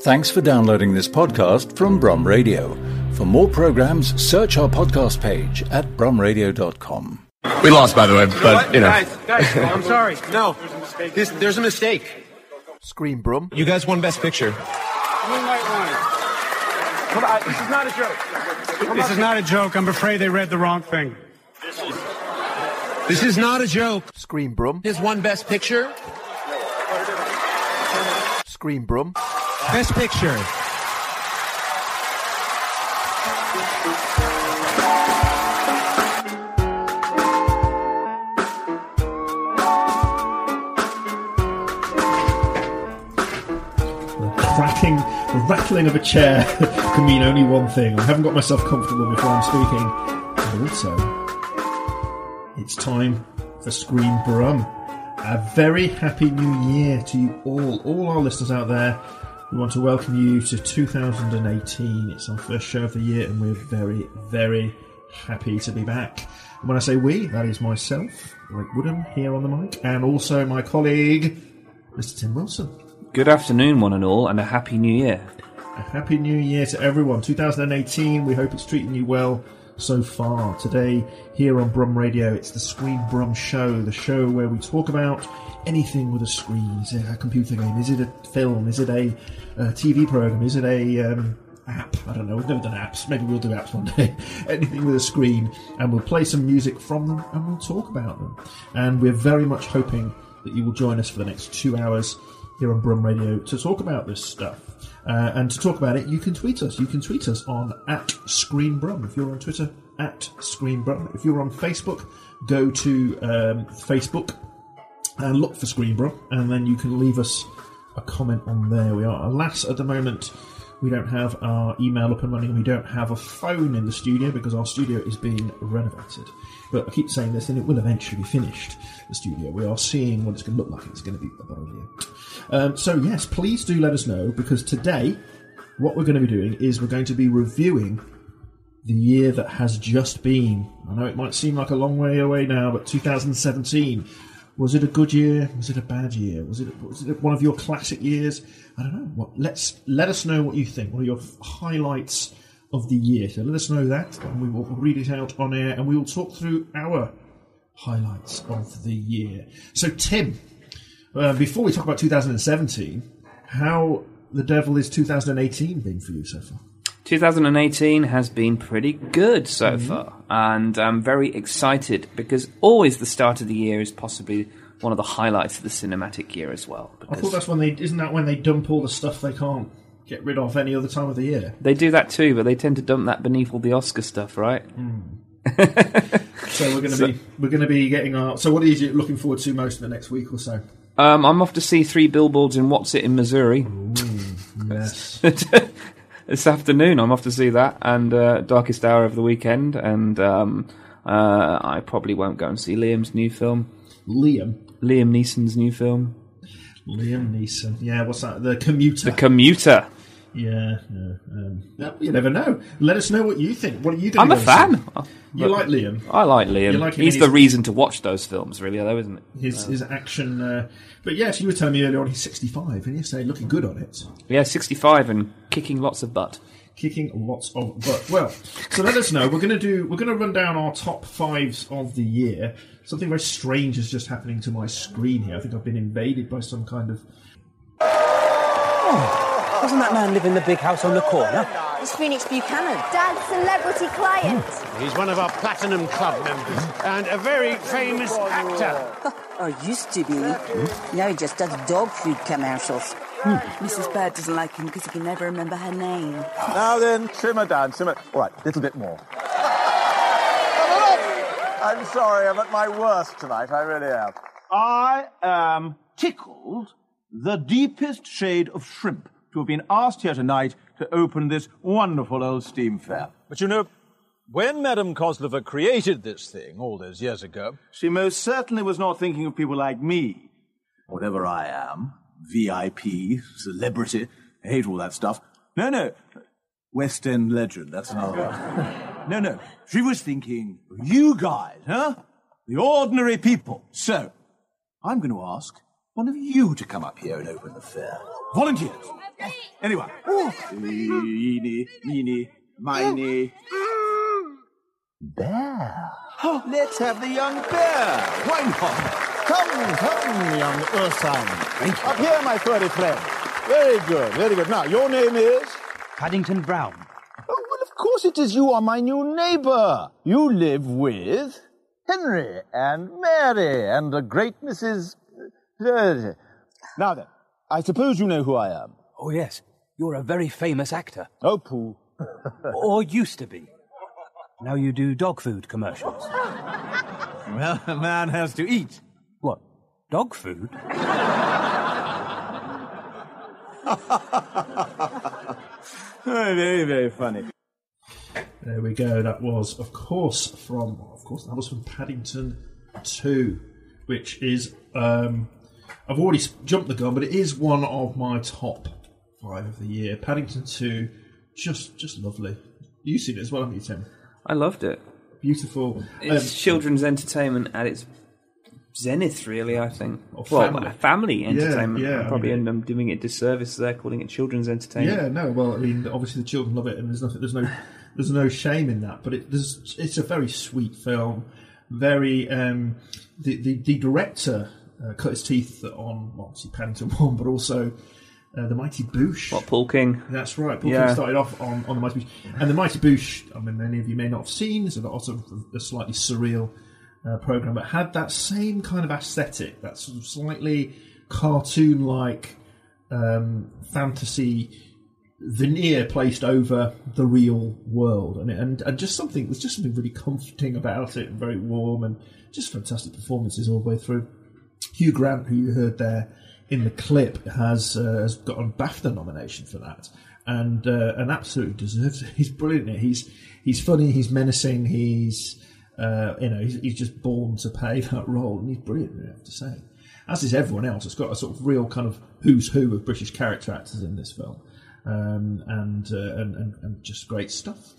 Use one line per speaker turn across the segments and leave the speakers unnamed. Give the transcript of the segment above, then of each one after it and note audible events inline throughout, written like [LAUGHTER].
Thanks for downloading this podcast from Brum Radio. For more programs, search our podcast page at brumradio.com.
We lost, by the way, but you know.
Guys, guys, I'm sorry. No, there's a, this, there's a mistake.
Screen Brum.
You guys won Best Picture.
You might want. Come on, this is not a joke.
This is not a joke. I'm afraid they read the wrong thing.
This is this is not a joke.
Screen Brum.
This won Best Picture.
Screen Brum.
Best Picture.
The cracking, the rattling of a chair [LAUGHS] can mean only one thing. I haven't got myself comfortable before I'm speaking. And also, it's time for Screen Brum. A very happy new year to you all, all our listeners out there. We want to welcome you to 2018. It's our first show of the year, and we're very, very happy to be back. And when I say we, that is myself, Rick Woodham, here on the mic, and also my colleague, Mr. Tim Wilson.
Good afternoon, one and all, and a happy new year.
A happy new year to everyone. 2018, we hope it's treating you well so far. Today, here on Brum Radio, it's the Screen Brum Show, the show where we talk about anything with a screen. Is it a computer game? Is it a film? Is it a, uh TV program? Is it a um, app? I don't know. We've never done apps. Maybe we'll do apps one day. [LAUGHS] anything with a screen, and we'll play some music from them, and we'll talk about them. And we're very much hoping that you will join us for the next two hours here on Brum Radio to talk about this stuff. Uh, and to talk about it, you can tweet us. You can tweet us on at ScreenBrum. If you're on Twitter, at ScreenBrum. If you're on Facebook, go to um, Facebook and look for ScreenBrum, and then you can leave us a comment on there. We are, alas, at the moment, we don't have our email up and running. and We don't have a phone in the studio because our studio is being renovated. But I keep saying this, and it will eventually be finished. The studio. We are seeing what it's going to look like. It's going to be a year. Um, so yes, please do let us know because today, what we're going to be doing is we're going to be reviewing the year that has just been. I know it might seem like a long way away now, but 2017. Was it a good year? Was it a bad year? Was it was it one of your classic years? I don't know. What let's let us know what you think. What are your highlights of the year? So let us know that, and we will read it out on air, and we will talk through our highlights of the year. So Tim, uh, before we talk about 2017, how the devil is 2018 been for you so far?
2018 has been pretty good so far, and I'm very excited because always the start of the year is possibly one of the highlights of the cinematic year as well.
I thought that's when they isn't that when they dump all the stuff they can't get rid of any other time of the year.
they do that too, but they tend to dump that beneath all the Oscar stuff, right? [LAUGHS]
So we're going to be we're going to be getting our. So what are you looking forward to most in the next week or so?
Um, I'm off to see three billboards in What's It in Missouri
Yes. [LAUGHS]
this afternoon. I'm off to see that and uh, Darkest Hour of the weekend, and um, uh, I probably won't go and see Liam's new film,
Liam.
Liam Neeson's new film,
Liam Neeson. Yeah, what's that? The commuter.
The Commuter.
Yeah, yeah, um, no, you never know. Let us know what you think. What are you going
I'm a fan.
You like Liam?
I like Liam.
You like him
He's
in
the reason to watch those films, really, though, isn't it?
His his action. Uh, but yes, you were telling me earlier on he's 65 and yesterday looking good on it.
Yeah, 65 and kicking lots of butt.
kicking lots of butt. Well, so let us know. We're going to do. We're going to run down our top fives of the year. Something very strange is just happening to my screen here. I think I've been invaded by some kind of.
Doesn't that man live in the big house on the corner?
It's Phoenix Buchanan. Dad's celebrity client.
He's one of our Platinum Club members and a very famous actor. [LAUGHS]
Or oh, used to be. Now he just does dog food commercials. Hmm.
Mrs. Bird doesn't like him because he can never remember her name.
Now then, trim simmer down, simmer. All right, a little bit more. I'm sorry, I'm at my worst tonight. I really am.
I am tickled the deepest shade of shrimp to have been asked here tonight to open this wonderful old steam fair.
But you know, when Madame Kozlova created this thing all those years ago,
She most certainly was not thinking of people like me. Whatever I am, VIP, celebrity, I hate all that stuff. No, no, West End legend, that's another one. No, no, she was thinking, you guys, huh? The ordinary people. So, I'm going to ask one of you to come up here and open the fair. Volunteers. Anyone? Eeny, meeny, miny. Bear. Oh, let's have the young bear. Why not?
Come, come, young Ursine. Up here, my furry friend. Very good, very good. Now, your name is?
Paddington Brown.
Oh, well, of course it is. You are my new neighbor. You live with Henry and Mary and the great Mrs. Now then, I suppose you know who I am.
Oh, yes. You're a very famous actor.
Oh, pooh. [LAUGHS]
or used to be. Now you do dog food commercials.
Well, a man has to eat.
What? Dog food? [LAUGHS]
very, very funny.
There we go. That was, of course, from of course that was from Paddington Two, which is um, I've already jumped the gun, but it is one of my top five of the year. Paddington Two, just just lovely. You've seen it as well, haven't you, Tim?
I loved it.
Beautiful.
It's
Um,
children's entertainment at its zenith, really. I think.
Or
well,
family.
family
Yeah,
entertainment.
yeah,
I
I
probably
mean-
end up doing it disservice there, calling it children's entertainment.
Yeah, no. Well, I mean, obviously the children love it, and there's nothing, there's no, there's no shame in that. But it, there's, it's a very sweet film. Very, um, the, the the director uh, cut his teeth on well, obviously Paddington [LAUGHS] One, but also uh, the Mighty Boosh.
What Paul King?
That's right. Paul
Yeah.
King started off on, on the Mighty Boosh, and the Mighty Boosh. I mean, many of you may not have seen. It's a lot of a slightly surreal uh, program, but had that same kind of aesthetic, that sort of slightly cartoon-like um, fantasy veneer placed over the real world, and, and and just something there's just something really comforting about it, and very warm, and just fantastic performances all the way through. Hugh Grant, who you heard there in the clip, has uh, has got a BAFTA nomination for that, and uh, and absolutely deserves it. [LAUGHS] He's brilliant. He's he's funny. He's menacing. He's uh, you know he's, he's just born to play [LAUGHS] that role, and he's brilliant. I have to say, as is everyone else. It's got a sort of real kind of who's who of British character actors in this film, um, and, uh, and and and just great stuff.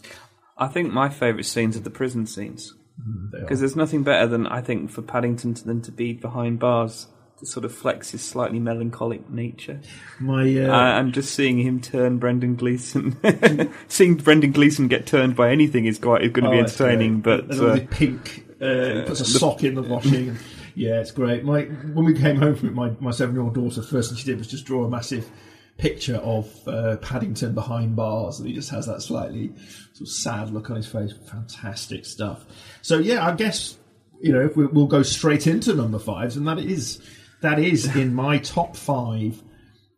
I think my favourite scenes are the prison scenes because there's nothing better than I think for Paddington to, than to be behind bars to sort of flex his slightly melancholic nature.
My uh,
Uh, and just seeing him turn Brendan Gleeson, [LAUGHS] seeing Brendan Gleeson get turned by anything is quite is going to
Oh,
be entertaining. But
and
uh,
the pink, uh, puts a
the-
sock in the washing. and- yeah, it's great. My when we came home from it, my my seven year old daughter first thing she did was just draw a massive picture of uh, Paddington behind bars, and he just has that slightly sort of sad look on his face. Fantastic stuff. So yeah, I guess you know if we, we'll go straight into number fives, and that is that is [LAUGHS] in my top five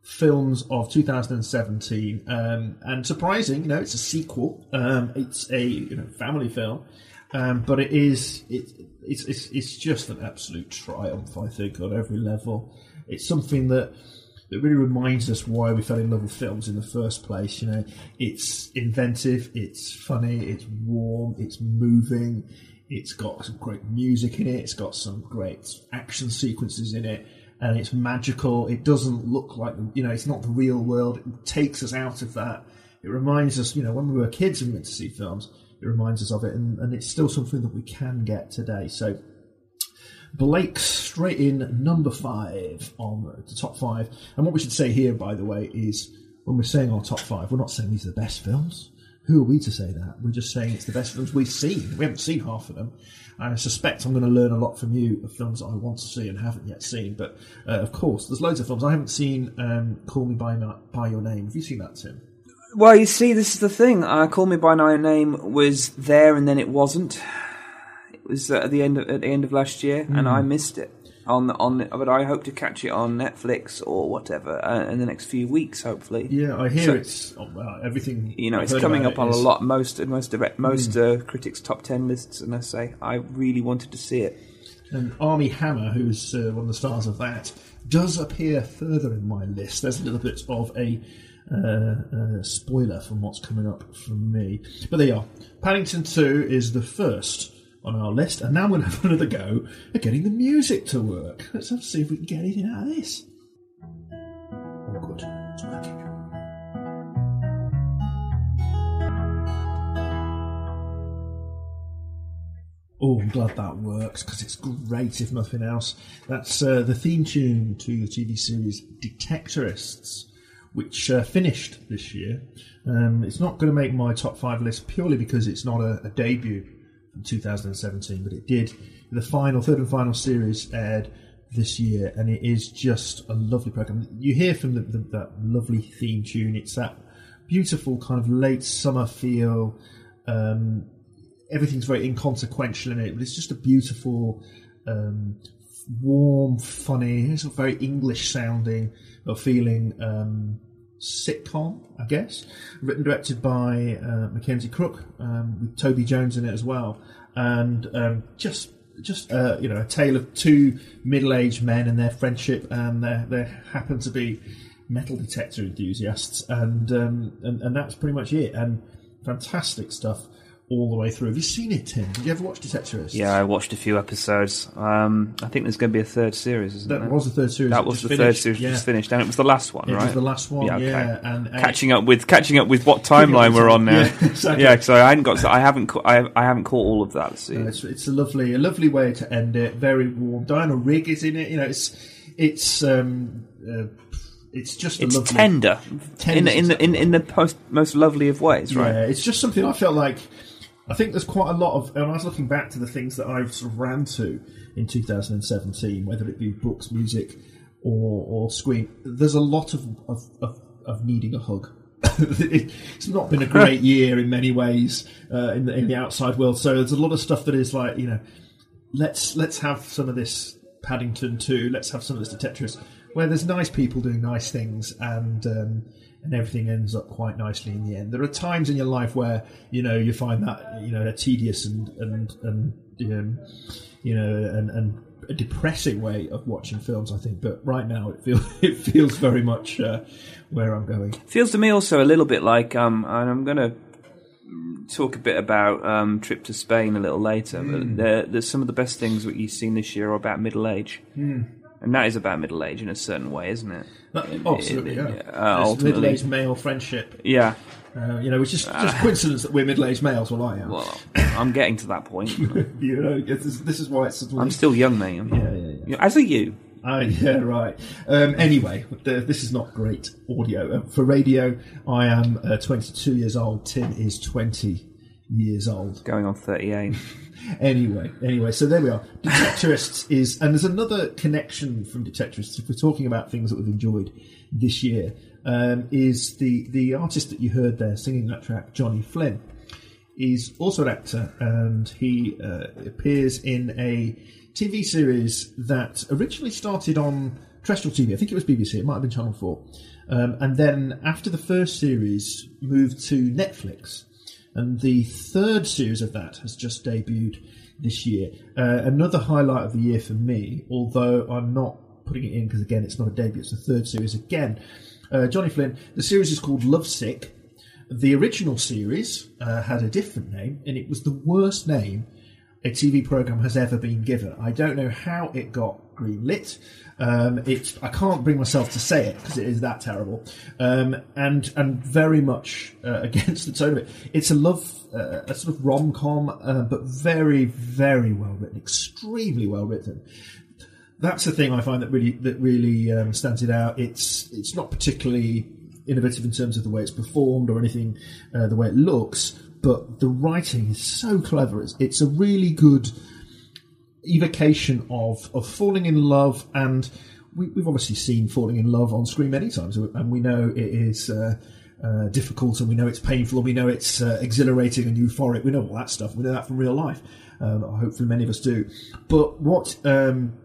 films of 2017 um, and surprising you know it's a sequel um, it's a you know family film um, but it is it, it's, it's it's just an absolute triumph I think on every level it's something that that really reminds us why we fell in love with films in the first place you know it's inventive it's funny it's warm it's moving it's got some great music in it it's got some great action sequences in it and it's magical. It doesn't look like you know, it's not the real world. It takes us out of that. It reminds us, you know, when we were kids and we went to see films, it reminds us of it, and, and it's still something that we can get today. So Blake's straight in number five on the top five. And what we should say here, by the way, is when we're saying our top five, we're not saying these are the best films. Who are we to say that? We're just saying it's the best films we've seen. We haven't seen half of them. I suspect I'm going to learn a lot from you of films that I want to see and haven't yet seen. But uh, of course, there's loads of films. I haven't seen um, Call Me By, My, By Your Name. Have you seen that, Tim?
Well, you see, this is the thing. Uh, Call Me by My Name was there, and then it wasn't. It was at the end of, at the end of last year, and
Mm.
I missed it on the, on. But I hope to catch it on Netflix or whatever uh, in the next few weeks, hopefully.
Yeah, I hear
So-
it's oh, well, everything.
You know,
I've
it's coming up on
it
a lot most most direct, most
Mm.
uh, critics' top ten lists, and I say I really wanted to see it.
And Armie Hammer, who's uh, one of the stars of that, does appear further in my list. There's a little bit of a uh, uh, spoiler from what's coming up from me. But there you are. Paddington 2 is the first on our list, and now we'll have [LAUGHS] another go at getting the music to work. Let's have to see if we can get anything out of this. Oh, good. It's working. Oh, I'm glad that works because it's great, if nothing else. That's uh, the theme tune to the TV series Detectorists, which uh, finished this year. Um, it's not going to make my top five list purely because it's not a, a debut from 2017, but it did. The final, third and final series aired this year, and it is just a lovely program. You hear from the, the, that lovely theme tune. It's that beautiful kind of late summer feel. Um, everything's very inconsequential in it, but it's just a beautiful, um, warm, funny, sort of very English sounding or feeling um, sitcom, I guess. Written directed by uh, Mackenzie Crook um, with Toby Jones in it as well, and um, just just uh, you know a tale of two middle-aged men and their friendship, and there happen to be metal detector enthusiasts, and um, and, and that's pretty much it. And fantastic stuff all the way through. Have you seen it, Tim? Did you ever watched Detectorists?
Yeah, I watched a few episodes. Um, I think there's going to be a third series, isn't
That
there?
was the third series.
That was the third series
yeah.
just finished, and it was the last one,
It
right?
was the last one,
okay.
yeah, and- and-
catching up with catching up with what [LAUGHS] timeline we're on now.
Yeah, [LAUGHS] exactly.
Yeah, so I hadn't got, I haven't, ca- I, I haven't caught all of that. See,
No, it's, it's a lovely, a lovely way to end it. Very warm. Diana Rigg is in it. You know, it's it's um, uh, it's just a
it's
lovely,
tender, in
Tender
the in the in, in the post, most lovely of ways, right?
Yeah, it's just something I felt like. I think there's quite a lot of, and I was looking back to the things that I've sort of ran to in 2017, whether it be books, music, or, or screen. There's a lot of of, of, of needing a hug. [LAUGHS] it's not been a [LAUGHS] great year in many ways uh, in the in the outside world. So there's a lot of stuff that is like you know, let's let's have some of this Paddington too. Let's have some of this Detectorists, where there's nice people doing nice things and. Um, and everything ends up quite nicely in the end. There are times in your life where you know you find that you know a tedious and and and um, you know and, and a depressing way of watching films. I think, but right now it feels [LAUGHS] it feels very much uh, where I'm going.
Feels to me also a little bit like, um, and I'm going to talk a bit about um, trip to Spain a little later.
Mm.
But there, there's some of the best things that you've seen this year are about middle age,
Mm.
And that is about middle age in a certain way, isn't it?
That-
In-
absolutely,
in-
yeah.
uh, ultimately,
middle-aged male friendship.
yeah.
Uh, you know, it's is just coincidence that we're middle-aged males. Well, I am.
Well, I'm getting to that point. [LAUGHS]
you know, this is, this is why it's.
I'm still young, mate. I'm-
Yeah, yeah, yeah.
As are you.
Oh, yeah, right. Um, anyway, the, this is not great audio. Uh, for radio, I am uh, 22 years old. Tim is 20 years old.
Going on 38. [LAUGHS]
Anyway, anyway, so there we are. Detectorists is, and there's another connection from Detectorists. If we're talking about things that we've enjoyed this year, um, is the the artist that you heard there singing that track, Johnny Flynn, is also an actor, and he uh, appears in a TV series that originally started on terrestrial TV. I think it was BBC. It might have been Channel Four, um, and then after the first series, moved to Netflix. And the third series of that has just debuted this year. Uh, another highlight of the year for me, although I'm not putting it in because, again, it's not a debut, it's the third series again. Uh, Johnny Flynn, the series is called Lovesick. The original series uh, had a different name, and it was the worst name a TV program has ever been given. I don't know how it got greenlit. Um, it's I can't bring myself to say it because it is that terrible, um, and and very much uh, [LAUGHS] against the tone of it. It's a love, uh, a sort of rom com, uh, but very very well written, extremely well written. That's the thing I find that really that really um, stands it out. It's it's not particularly innovative in terms of the way it's performed or anything, uh, the way it looks, but the writing is so clever. It's, it's a really good evocation of of falling in love, and we, we've obviously seen falling in love on screen many times, and we know it is. Uh, uh, difficult, and we know it's painful, and we know it's uh, exhilarating and euphoric. We know all that stuff. We know that from real life. Um, hopefully, many of us do. But what um,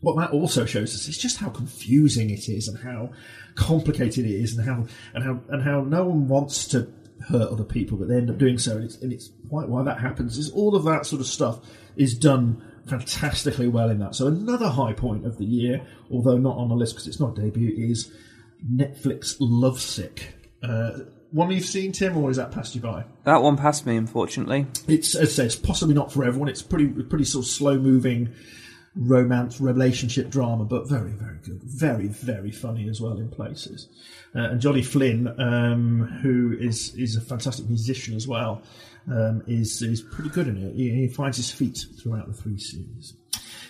what that also shows us is just how confusing it is, and how complicated it is, and how and how and how no one wants to hurt other people, but they end up doing so, and it's and it's quite why that happens. Is all of that sort of stuff is done fantastically well in that. So another high point of the year, although not on the list because it's not debut, is Netflix Lovesick. Uh, one you've seen, Tim, or is that passed you by?
That one passed me, unfortunately.
It's as I say, it's possibly not for everyone. It's pretty pretty sort of slow moving romance relationship drama, but very very good, very very funny as well in places. Uh, and Johnny Flynn, um, who is is a fantastic musician as well, um, is is pretty good in it. He, he finds his feet throughout the three series.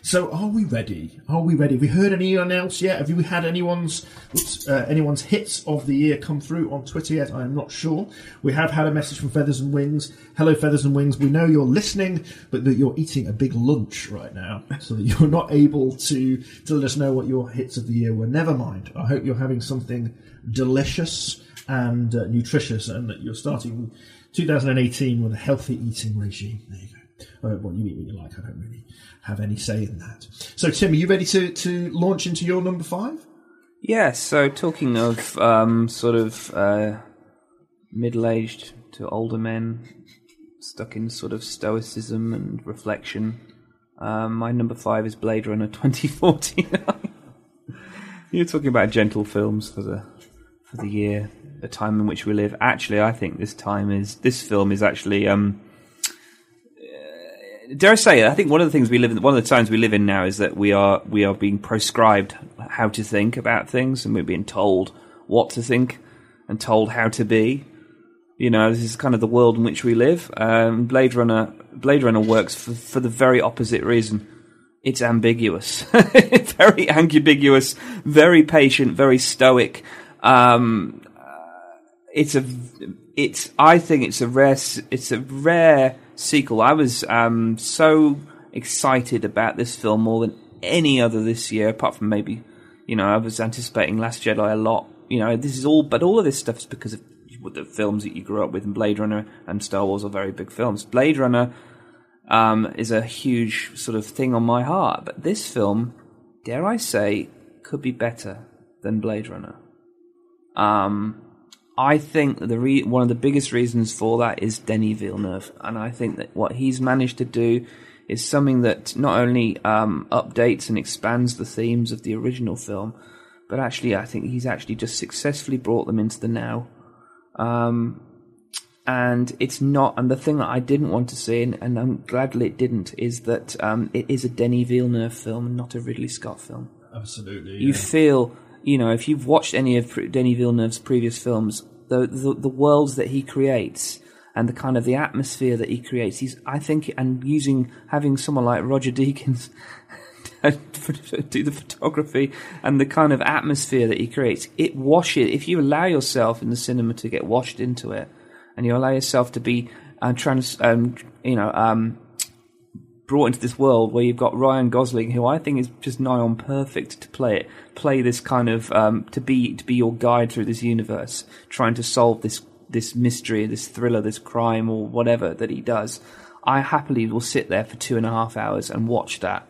So, are we ready? Are we ready? Have we heard anyone else yet? Have you had anyone's oops, uh, anyone's hits of the year come through on Twitter yet? I am not sure. We have had a message from Feathers and Wings. Hello, Feathers and Wings. We know you're listening, but that you're eating a big lunch right now, [LAUGHS] so that you're not able to to let us know what your hits of the year were. Never mind. I hope you're having something delicious and uh, nutritious, and that you're starting 2018 with a healthy eating regime. There you go. Uh, you eat what you like. I don't really have any say in that. So, Tim, are you ready to, to launch into your number five?
Yeah, So, talking of um, sort of uh, middle-aged to older men stuck in sort of stoicism and reflection, um, my number five is Blade Runner 2049. [LAUGHS] You're talking about gentle films for the for the year, the time in which we live. Actually, I think this time is this film is actually. Um, dare I say? I think one of the things we live in, one of the times we live in now is that we are we are being proscribed how to think about things, and we're being told what to think and told how to be. You know, this is kind of the world in which we live. Um, Blade Runner, Blade Runner works for for the very opposite reason. It's ambiguous, [LAUGHS] very ambiguous, very patient, very stoic. Um, it's a, it's. I think it's a rare, it's a rare sequel. I was um, so excited about this film more than any other this year, apart from maybe, you know, I was anticipating Last Jedi a lot. You know, this is all, but all of this stuff is because of the films that you grew up with, and Blade Runner and Star Wars are very big films. Blade Runner um, is a huge sort of thing on my heart, but this film, dare I say, could be better than Blade Runner. Um, I think the re- one of the biggest reasons for that is Denis Villeneuve, and I think that what he's managed to do is something that not only um, updates and expands the themes of the original film, but actually I think he's actually just successfully brought them into the now. Um, and it's not, and the thing that I didn't want to see, and, and I'm glad it didn't, is that um, it is a Denis Villeneuve film, not a Ridley Scott film.
Absolutely.
You
yeah.
feel, you know, if you've watched any of Denis Villeneuve's previous films, the, the the worlds that he creates and the kind of the atmosphere that he creates, he's I think, and using having someone like Roger Deakins [LAUGHS] do the photography and the kind of atmosphere that he creates, it washes. If you allow yourself in the cinema to get washed into it, and you allow yourself to be uh, trans, um, you know, um, brought into this world where you've got Ryan Gosling, who I think is just nigh on perfect to play it, play this kind of um, to be to be your guide through this universe, trying to solve this this mystery, this thriller, this crime, or whatever that he does. I happily will sit there for two and a half hours and watch that.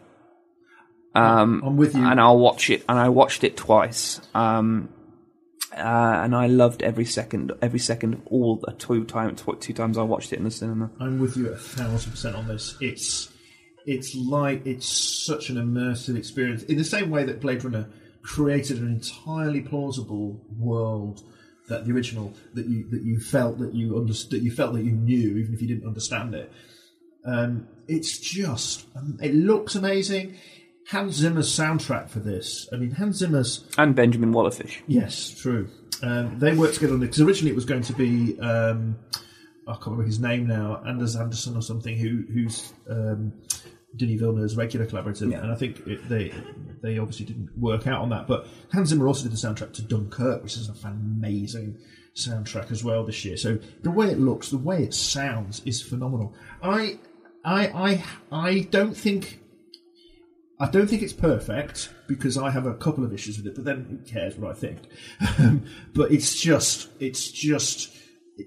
Um,
I'm with you,
and I'll watch it, and I watched it twice. Um, uh, and I loved every second, every second of all the two times, two times I watched it in the cinema.
I'm with you a thousand percent on this. It's it's like it's such an immersive experience in the same way that Blade Runner created an entirely plausible world that the original that you that you felt that you understood you felt that you knew even if you didn't understand it. Um, it's just um, it looks amazing. Hans Zimmer's soundtrack for this. I mean, Hans Zimmer's
and Benjamin Wallfisch.
Yes, true. Um, they worked together on it because originally it was going to be um, I can't remember his name now, Anders Anderson or something, who who's um, Denis Villeneuve's regular collaborator,
Yeah.
and I think it, they they obviously didn't work out on that. But Hans Zimmer also did the soundtrack to Dunkirk, which is an amazing soundtrack as well this year. So the way it looks, the way it sounds, is phenomenal. I I I I don't think. I don't think it's perfect because I have a couple of issues with it, but then who cares what I think? [LAUGHS] But it's just, it's just,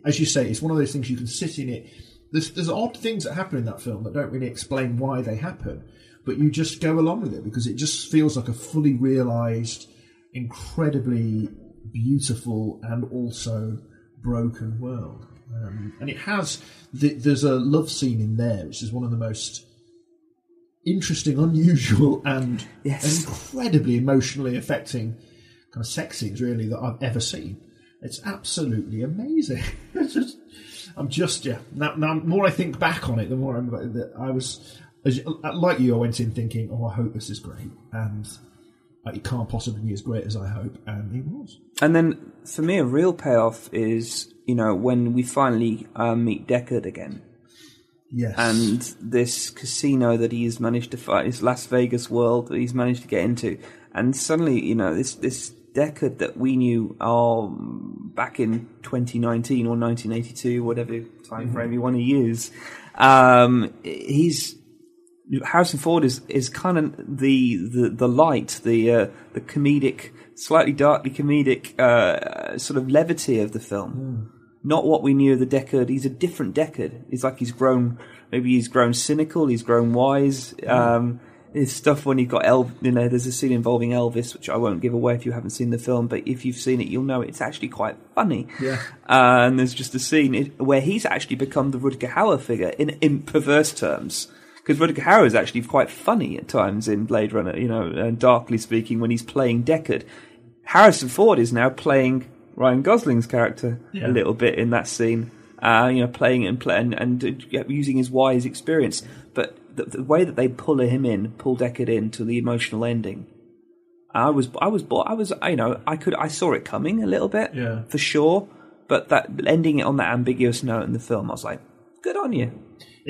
as you say, it's one of those things you can sit in it. There's, there's odd things that happen in that film that don't really explain why they happen, but you just go along with it because it just feels like a fully realized, incredibly beautiful and also broken world. Um, and it has, the, there's a love scene in there, which is one of the most interesting, unusual, [LAUGHS] and incredibly emotionally affecting kind of sex scenes, really, that I've ever seen. It's absolutely amazing. [LAUGHS] It's just, I'm just, yeah. Now, now, the more I think back on it, the more I'm. that I was. as, like you, I went in thinking, "Oh, I hope this is great," and uh, it can't possibly be as great as I hope, and it was.
And then for me, a real payoff is you know when we finally uh, meet Deckard again.
Yes.
And this casino that he's managed to find, his Las Vegas world that he's managed to get into, and suddenly you know this this Deckard that we knew um, back in 2019 or 1982, whatever time frame you want to use, um, he's Harrison Ford is is kind of the the the light, the uh, the comedic, slightly darkly comedic uh, sort of levity of the film. Not what we knew of the Deckard. He's a different Deckard. He's like he's grown. Maybe he's grown cynical. He's grown wise. Um, his stuff when he got El, you know, there's a scene involving Elvis, which I won't give away if you haven't seen the film. But if you've seen it, you'll know it's actually quite funny.
Yeah.
Uh, and there's just a scene where he's actually become the Rutger Hauer figure in, in perverse terms. Because Rutger Hauer is actually quite funny at times in Blade Runner, you know, and darkly speaking, when he's playing Deckard. Harrison Ford is now playing Ryan Gosling's character
Yeah.
a little bit in that scene. Uh, you know, playing and, play, and, and uh, using his wise experience. But the, the way that they pull him in, pull Deckard in to the emotional ending, I was, I was, I was, you know, I could, I saw it coming a little bit,
Yeah.
for sure. But that ending it on that ambiguous note in the film, I was like, good on you.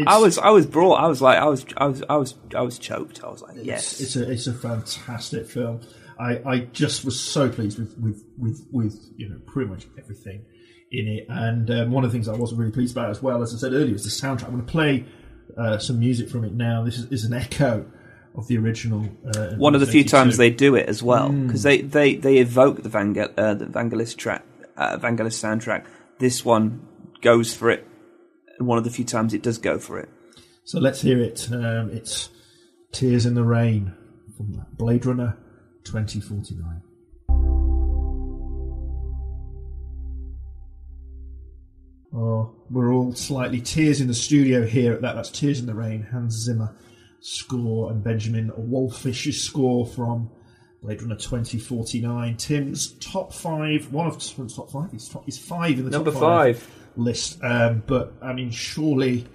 I was, I was brought. I was like, I was, I was, I was, I was choked. I was like, yes.
It's a it's a fantastic film. I, I just was so pleased with, with, with, with you know pretty much everything in it. And um, one of the things I wasn't really pleased about as well, as I said earlier, is the soundtrack. I'm going to play uh, some music from it now. This is, is an echo of the original. Uh,
One of the few times they do it as well
Mm.
because they, they, they evoke the Vangel, uh, the Vangelis track, uh, Vangelis soundtrack. This one goes for it. One of the few times it does go for it.
So let's hear it. Um, it's Tears in the Rain from Blade Runner 2049. Oh, we're all slightly tears in the studio here at that. That's Tears in the Rain, Hans Zimmer score, and Benjamin Wallfisch's score from Blade Runner 2049. Tim's top five, one of Tim's top five, he's, top, he's five in the
Number
top
five.
list. Um, but I mean, surely,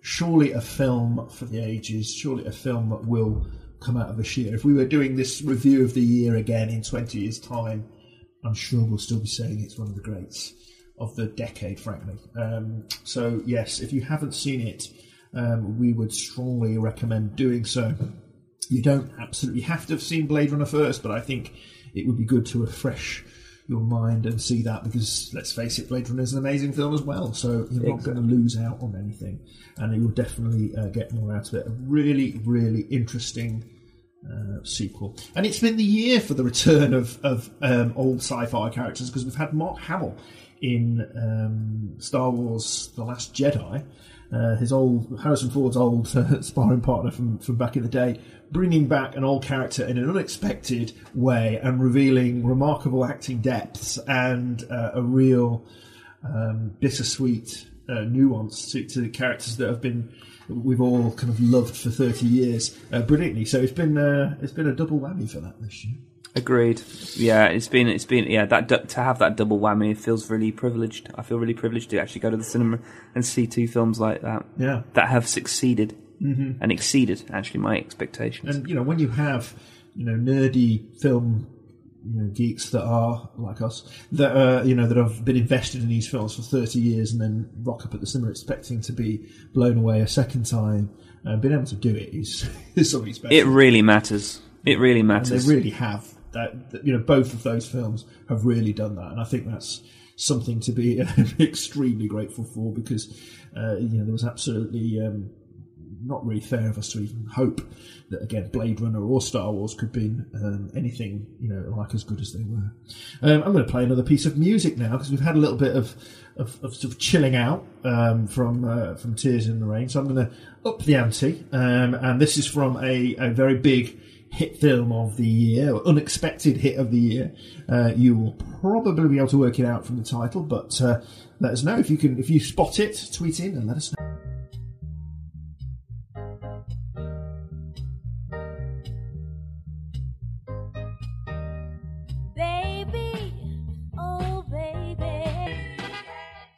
surely a film for the ages, surely a film that will come out of this year. If we were doing this review of the year again in 20 years' time, I'm sure we'll still be saying it's one of the greats of the decade, frankly. Um, so, yes, if you haven't seen it, um, we would strongly recommend doing so. You don't absolutely have to have seen Blade Runner first, but I think it would be good to refresh your mind and see that because let's face it, Blade Runner is an amazing film as well. So you're not going to lose out on anything, and you will definitely uh, get more out of it. A really, really interesting uh, sequel, and it's been the year for the return of of um, old sci-fi characters because we've had Mark Hamill in um, Star Wars: The Last Jedi. Uh, his old Harrison Ford's old uh, [LAUGHS] sparring partner from, from back in the day, bringing back an old character in an unexpected way and revealing remarkable acting depths and uh, a real um, bittersweet uh, nuance to, to the characters that have been we've all kind of loved for thirty years uh, brilliantly. So it's been uh, it's been a double whammy for that this year.
Agreed. Yeah, it's been it's been yeah that du- to have that double whammy feels really privileged. I feel really privileged to actually go to the cinema and see two films like that.
Yeah.
that have succeeded
Mhm.
and exceeded actually my expectations.
And you know, when you have you know nerdy film you know geeks that are like us that are, you know that have been invested in these films for thirty years and then rock up at the cinema expecting to be blown away a second time, uh, being able to do it is [LAUGHS] is something special.
it really matters. It really
And
matters.
they really have that, that- You know, both of those films have really done that, and I think that's something to be [LAUGHS] extremely grateful for because uh, you know there was absolutely um, not really fair of us to even hope that again Blade Runner or Star Wars could be um, anything you know like as good as they were. Um, I'm going to play another piece of music now because we've had a little bit of of, of sort of chilling out um, from uh, from Tears in the Rain, so I'm going to up the ante, um, and this is from a, a very big hit film of the year, or unexpected hit of the year. Uh, you will probably be able to work it out from the title, but uh, let us know if you can. If you spot it, tweet in and let us know.
Baby, oh baby.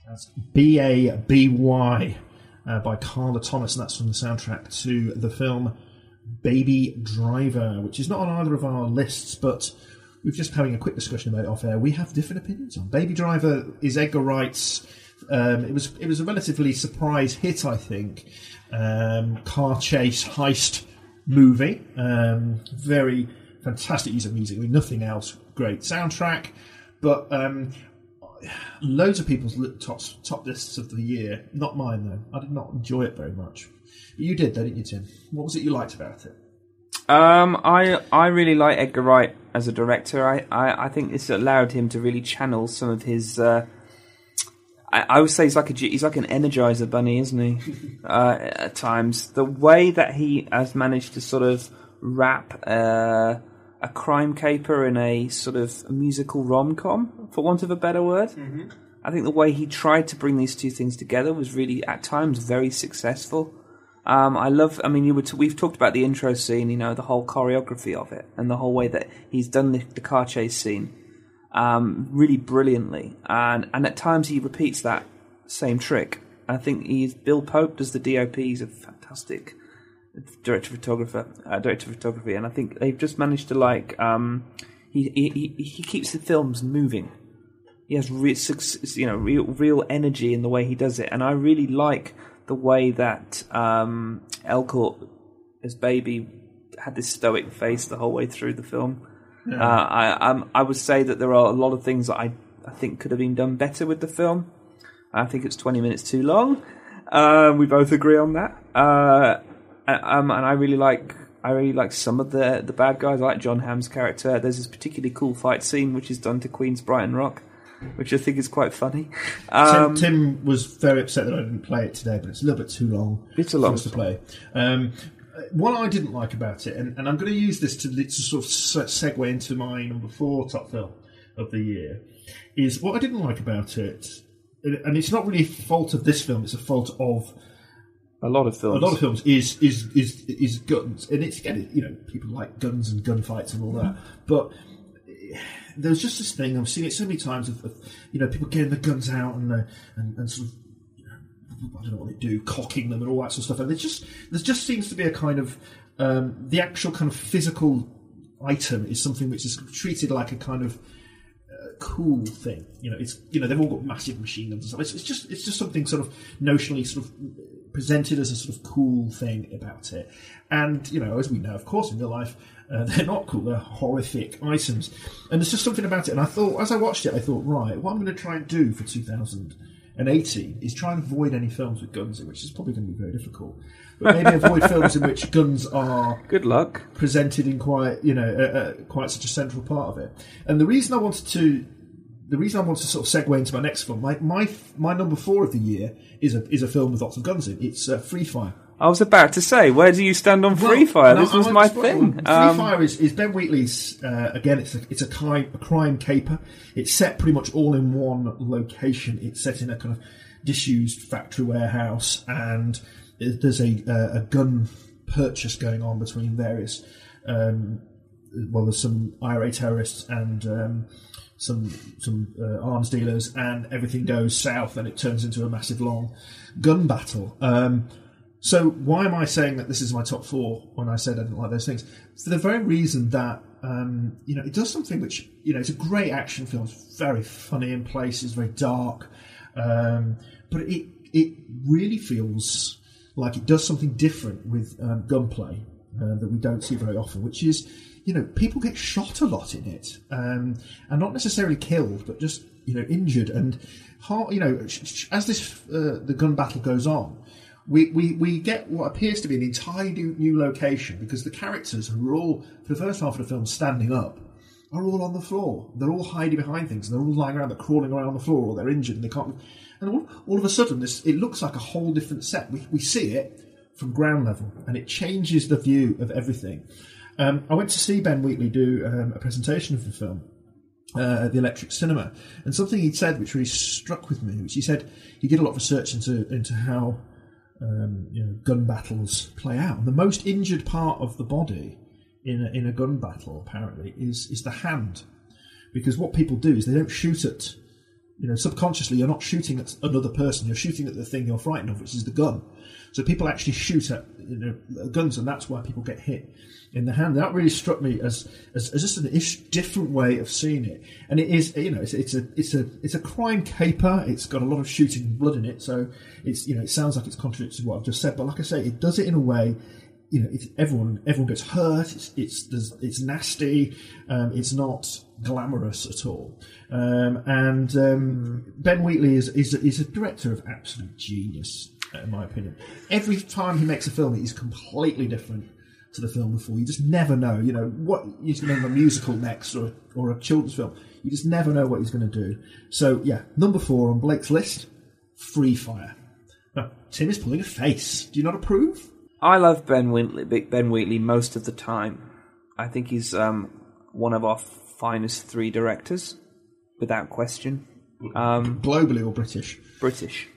That's B A B Y. uh, by Carla Thomas, and that's from the soundtrack to the film Baby Driver, which is not on either of our lists, but we've just having a quick discussion about it off air. We have different opinions on Baby Driver. Is Edgar Wright's? Um, it was it was a relatively surprise hit, I think. Um, car chase heist movie. Um, very fantastic use of music. I mean, nothing else. Great soundtrack, but um, loads of people's top top lists of the year. Not mine though. I did not enjoy it very much. You did, though, didn't you, Tim? What was it you liked about it?
Um, I I really like Edgar Wright as a director. I, I, I think this allowed him to really channel some of his. Uh, I, I would say he's like a he's like an Energizer bunny, isn't he? [LAUGHS] uh, at times, the way that he has managed to sort of wrap uh, a crime caper in a sort of musical rom com, for want of a better word. I think the way he tried to bring these two things together was really, at times, very successful. Um, I love. I mean, you were t- we've talked about the intro scene. You know, the whole choreography of it, and the whole way that he's done the, the car chase scene, um, really brilliantly. And and at times he repeats that same trick. I think he's Bill Pope does the DOP. He's a fantastic director photographer, uh, director of photography, and I think they've just managed to like. Um, he, he he keeps the films moving. He has real, you know, real real energy in the way he does it, and I really like the way that um, Elgort, as baby, had this stoic face the whole way through the film.
Yeah.
Uh, I um, I would say that there are a lot of things that I I think could have been done better with the film. I think it's twenty minutes too long. Uh, we both agree on that. Uh, um, and I really like I really like some of the the bad guys. I like Jon Hamm's character. There's this particularly cool fight scene which is done to Queen's Brighton Rock, which I think is quite funny. Um,
Tim, Tim was very upset that I didn't play it today, but it's a little bit too long.
It's a
us to play. Um, what I didn't like about it, and, and I'm going to use this to, to sort of segue into my number four top film of the year, is what I didn't like about it, and it's not really a fault of this film; it's a fault of
a lot of films.
a lot of films is is is is guns, and it's again, you know, people like guns and gunfights and all that, but there's just this thing I've seen it so many times of, of you know people getting the guns out and and, and sort of I don't know what they do, cocking them and all that sort of stuff. And there's just there just seems to be a kind of um, the actual kind of physical item is something which is treated like a kind of uh, cool thing. You know, it's you know they've all got massive machine guns and stuff. It's, it's just it's just something sort of notionally sort of presented as a sort of cool thing about it. And you know, as we know, of course, in real life. Uh, [LAUGHS] they're not cool. They're horrific items, and there's just something about it. And I thought, as I watched it, I thought, right, what I'm going to try and do for 2018 is try and avoid any films with guns in, which is probably going to be very difficult. But maybe [LAUGHS] avoid films in which guns are
good luck
presented in quite, you know, uh, uh, quite such a central part of it. And the reason I wanted to, the reason I want to sort of segue into my next film, my my my number four of the year is a is a film with lots of guns in. It's uh, Free Fire.
I was about to say, where do you stand on Free Fire? this was my thing.
Free
Um,
Fire is, is Ben Wheatley's. Uh, again, it's a it's a crime, a crime caper. It's set pretty much all in one location. It's set in a kind of disused factory warehouse, and there's a uh, a gun purchase going on between various. Um, well, there's some IRA terrorists and um, some some uh, arms dealers, and everything goes south, and it turns into a massive long gun battle. Um, so why am I saying that this is my top four when I said I didn't like those things? For the very reason that um, you know it does something which you know it's a great action film. It's very funny in places, very dark, um, but it it really feels like it does something different with um, gunplay uh, that we don't see very often, which is you know people get shot a lot in it, um, and not necessarily killed, but just you know injured and you know as this uh, the gun battle goes on we, we, we get what appears to be an entirely new, location because the characters who are all, for the first half of the film, standing up, are all on the floor. They're all hiding behind things and they're all lying around, they're crawling around on the floor or they're injured and they can't. And all, all of a sudden, this it looks like a whole different set. We, we see it from ground level and it changes the view of everything. Um, I went to see Ben Wheatley do um, a presentation of the film uh, the Electric Cinema, and something he'd said which really struck with me, which he said he did a lot of research into into how um, you know, gun battles play out. And the most injured part of the body in a, in a gun battle, apparently, is is the hand, because what people do is they don't shoot at you know, subconsciously you're not shooting at another person, you're shooting at the thing you're frightened of, which is the gun. So people actually shoot at you know, guns, and that's why people get hit in the hand. That really struck me as as, as just an ish, different way of seeing it. And it is, you know, it's, it's a it's a it's a crime caper. It's got a lot of shooting blood in it, so it's you know, it sounds like it's contradictory to what I've just said. But like I say, it does it in a way you know, it's, everyone everyone gets hurt. It's it's it's nasty. Um, it's not glamorous at all. Um, and um, Ben Wheatley is, is is a director of absolute genius, in my opinion. Every time he makes a film, he's completely different to the film before. You just never know. You know what he's going to make a musical next, or or a children's film. You just never know what he's going to do. So yeah, number four on Blake's list, Free Fire. Now, Tim is pulling a face. Do you not approve?
I love Ben Wheatley, Ben Wheatley most of the time. I think he's um, one of our finest three directors, without question. Um,
Globally or British?
British.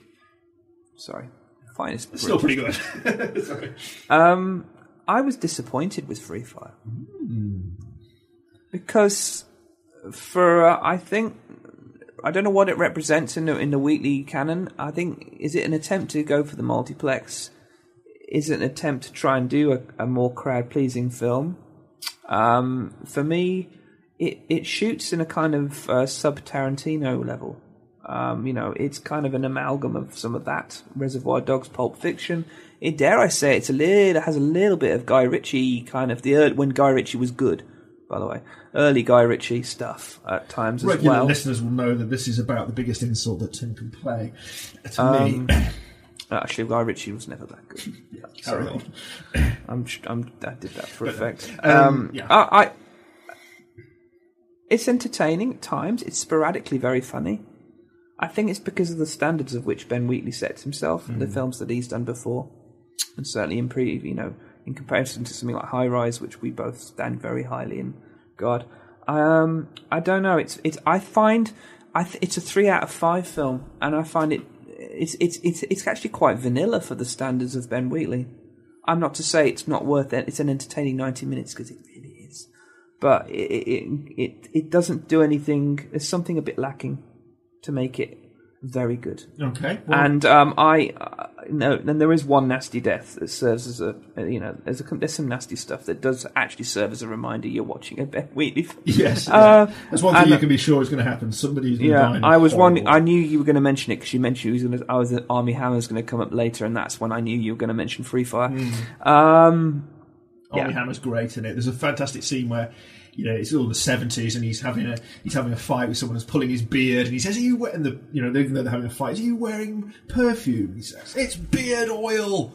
Sorry, finest. British.
Still pretty good. [LAUGHS] Sorry.
Um, I was disappointed with Free Fire because for uh, I think I don't know what it represents in the in the Wheatley canon. I think is it an attempt to go for the multiplex? Is an attempt to try and do a, a more crowd pleasing film? Um, for me, it it shoots in a kind of uh, sub Tarantino level. Um, you know, it's kind of an amalgam of some of that Reservoir Dogs, Pulp Fiction. It dare I say, it's a little it has a little bit of Guy Ritchie kind of the when Guy Ritchie was good. By the way, early Guy Ritchie stuff at times as well.
listeners will know that this is about the biggest insult that Tim can play to
Um,
me.
Actually, Guy Ritchie was never that good. [LAUGHS]
carry
Sorry. [LAUGHS] I'm, I'm, I did that for
But,
effect.
um,
Um,
yeah.
I, I, it's entertaining at times. It's sporadically very funny. I think it's because of the standards of which Ben Wheatley sets himself and the
Mm.
films that he's done before, and certainly in pre, you know, in comparison to something like High Rise, which we both stand very highly in. God, um, I don't know. It's it's. I find I th- it's a three out of five film, and I find it it's it's it's it's actually quite vanilla for the standards of Ben Wheatley. I'm not to say it's not worth it. It's an entertaining ninety minutes because it really is, but it it, it it doesn't do anything. There's something a bit lacking to make it very good.
Okay, well-
and um, I uh, no, and there is one nasty death that serves as a uh, you know there's a, there's some nasty stuff that does actually serve as a reminder you're watching a Ben Wheatley. film.
Yes,
Uh,
yeah. that's one thing
and-
you can be sure is going to happen. Somebody's going to
yeah, I was one. I knew you were going to mention it because you mentioned you was going to. I was at Armie Hammer's going to come up later, and that's when I knew you were going to mention Free Fire. Um,
Armie
yeah.
Hammer's great in it. There's a fantastic scene where you know it's all the seventies, and he's having a he's having a fight with someone who's pulling his beard, and he says, "Are you wearing the you know even though they're having a fight, are you wearing perfume?" He says, "It's beard oil."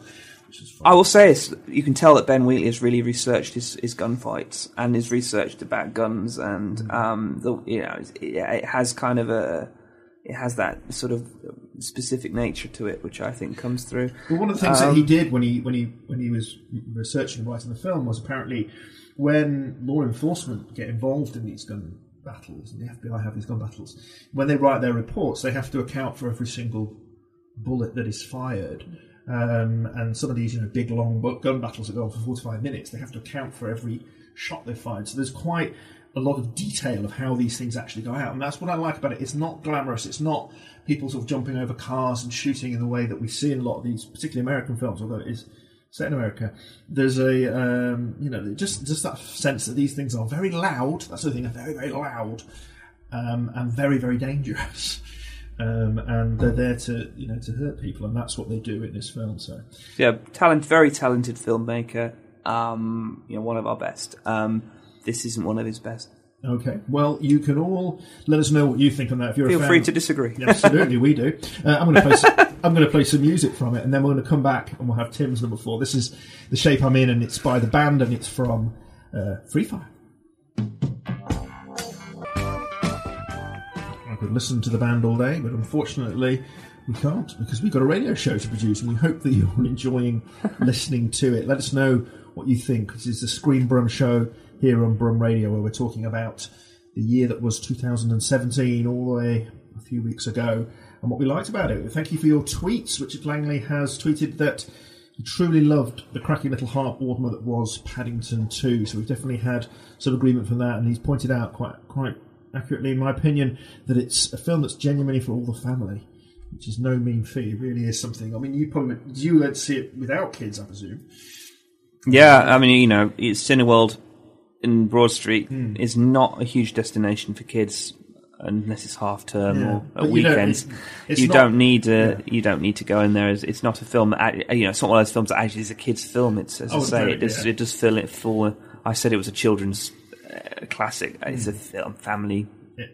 I will say it's, you can tell that Ben Wheatley has really researched his, his gunfights and has researched about guns, and um, the you know it, it has kind of a it has that sort of specific nature to it, which I think comes through.
Well, one of the things that he
Um,
did when he when he when he was researching and writing the film was apparently when law enforcement get involved in these gun battles, and the FBI have these gun battles, when they write their reports, they have to account for every single bullet that is fired. Um, and some of these, you know, big long gun battles that go on for forty-five minutes, they have to account for every shot they fired. So there's quite a lot of detail of how these things actually go out, and that's what I like about it. It's not glamorous. It's not people sort of jumping over cars and shooting in the way that we see in a lot of these, particularly American films, although it is set in America. There's a, um, you know, just just that sense that these things are very loud. That's the thing, they're very very loud um, and very very dangerous. [LAUGHS] Um, and they're there to you know to hurt people, and that's what they do in this film. So
yeah, talent, very talented filmmaker. Um, you know, one of our best. Um, this isn't one of his best.
Okay. Well, you can all let us know what you think on that. If you're
Feel
a fan.
free to disagree.
Absolutely, we do. Uh, I'm going to play. Some, [LAUGHS] I'm going to play some music from it, and then we're going to come back and we'll have Tim's number four. This is the shape I'm in, and it's by the band, and it's from uh, Free Fire. I could listen to the band all day, but unfortunately. We can't because we've got a radio show to produce, and we hope that you're enjoying [LAUGHS] listening to it. Let us know what you think. This is the Screen Brum Show here on Brum Radio, where we're talking about the year that was 2017, all the way a few weeks ago, and what we liked about it. Thank you for your tweets. Richard Langley has tweeted that he truly loved the cracking little harp warmer that was Paddington 2. So we've definitely had some agreement from that, and he's pointed out quite quite accurately, in my opinion, that it's a film that's genuinely for all the family, which is no mean feat. It really is something. I mean, you probably you to see it without kids, I presume.
Yeah, I mean, you know, it's Cineworld in Broad Street
Hmm.
is not a huge destination for kids unless it's half term
Yeah.
or
But
at
you know,
weekends.
it- it's
you
not-
don't need to. You don't need to go in there. It's, it's not a film. That, you know, it's not one of those films that actually is a kids' film. It's as I
Oh,
say,
no,
it does.
yeah.
It does feel it for. I said it was a children's uh, classic. It's
Hmm.
a film, family.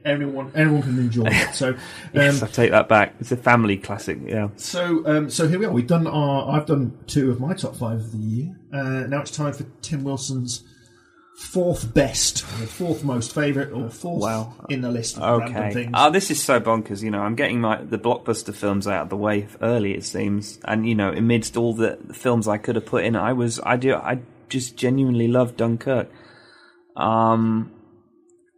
Anyone, anyone can enjoy it. So, [LAUGHS] um,
yes, I take that back. It's a family classic. Yeah.
So, um, so here we are. We've done our. I've done two of my top five of the year. Uh, now it's time for Tim Wilson's fourth best, or fourth most favourite, or fourth
Wow.
in the list. Of random
Okay.
things.
Oh, this is so bonkers. You know, I'm getting my the blockbuster films out of the way early. It seems, and you know, amidst all the, the films I could have put in, I was I do I just genuinely love Dunkirk. Um,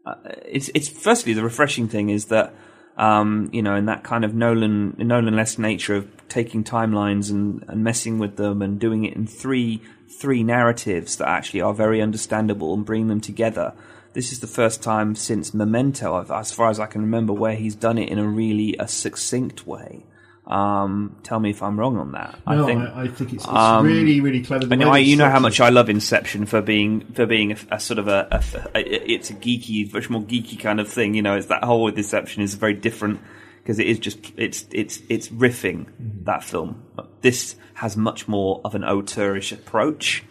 uh, it's it's firstly the refreshing thing is that um, you know, in that kind of Nolan Nolan-less nature of taking timelines and, and messing with them and doing it in three three narratives that actually are very understandable and bring them together. This is the first time since Memento, as far as I can remember, where he's done it in a really a succinct way. Um, tell me if I'm wrong on that.
No,
I think
I- I think it's- it's
um,
really, really clever. The
I know, I, you know how much I love Inception for being for being a, a sort of a, a, a- it's a geeky, much more geeky kind of thing. You know, it's that whole with Inception is very different because it is just it's it's it's riffing
Mm-hmm.
that film. This has much more of an auteurish approach.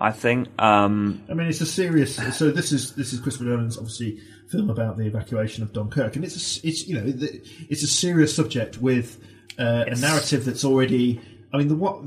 I think. Um,
I mean, it's a serious. So this is this is Christopher Nolan's obviously film about the evacuation of Dunkirk, and it's a, it's you know the, it's a serious subject with uh,
Yes.
a narrative that's already. I mean, the what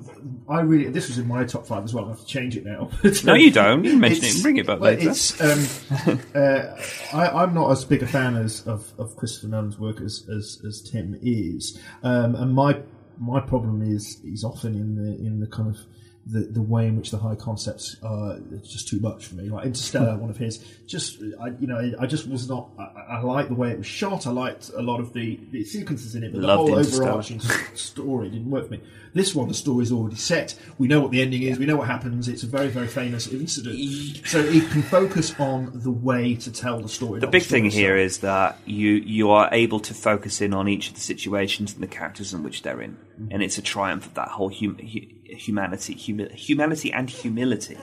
I really this was in my top five as well. I have to change it now. But, [LAUGHS]
No, you don't. You can mention it and bring it back
well,
later.
It's, um, [LAUGHS] uh, I, I'm not as big a fan as of, of Christopher Nolan's work as as, as Tim is, um, and my my problem is is often in the in the kind of the, the way in which the high concepts are just too much for me. Like Interstellar, [LAUGHS] one of his, just I you know I just was not. I, I liked the way it was shot. I liked a lot of the, the sequences in it, but
Loved
the whole overarching story didn't work for me. This one, the story's already set. We know what the ending is. We know what happens. It's a very very famous incident, so it can focus on the way to tell the story.
the big
story
thing here
itself.
is that you you are able to focus in on each of the situations and the characters in which they're in, mm-hmm. and it's a triumph of that whole human. hu- humanity, humi- humanity and humility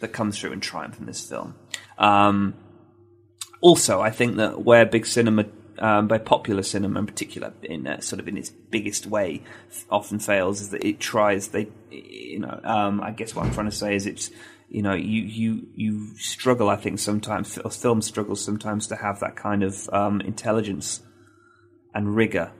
that comes through in triumph in this film. Um, also, I think that where big cinema, um, by popular cinema in particular, in uh, sort of in its biggest way, often fails is that it tries. They, you know, um, I guess what I'm trying to say is it's. You know, you, you, you struggle. I think sometimes film struggles sometimes to have that kind of um, intelligence and rigor.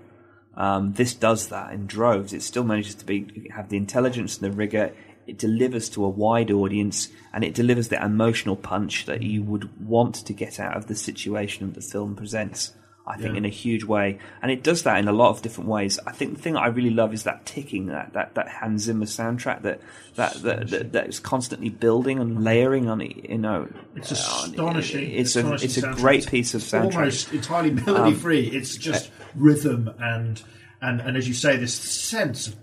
Um, this does that in droves. It still manages to be have the intelligence and the rigor. It delivers to a wide audience, and it delivers the emotional punch that you would want to get out of the situation that the film presents. I think
Yeah.
in a huge way, and it does that in a lot of different ways. I think the thing I really love is that ticking, that that, that Hans Zimmer soundtrack that that, that that that is constantly building and layering on it. You know,
It's
on-
astonishing.
It's a
astonishing
it's a
soundtrack.
great piece of
It's
soundtrack.
Almost entirely um, melody free. it's just eh, rhythm and and and as you say, this sense of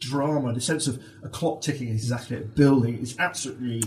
drama, the sense of a clock ticking is exactly at building. Is absolutely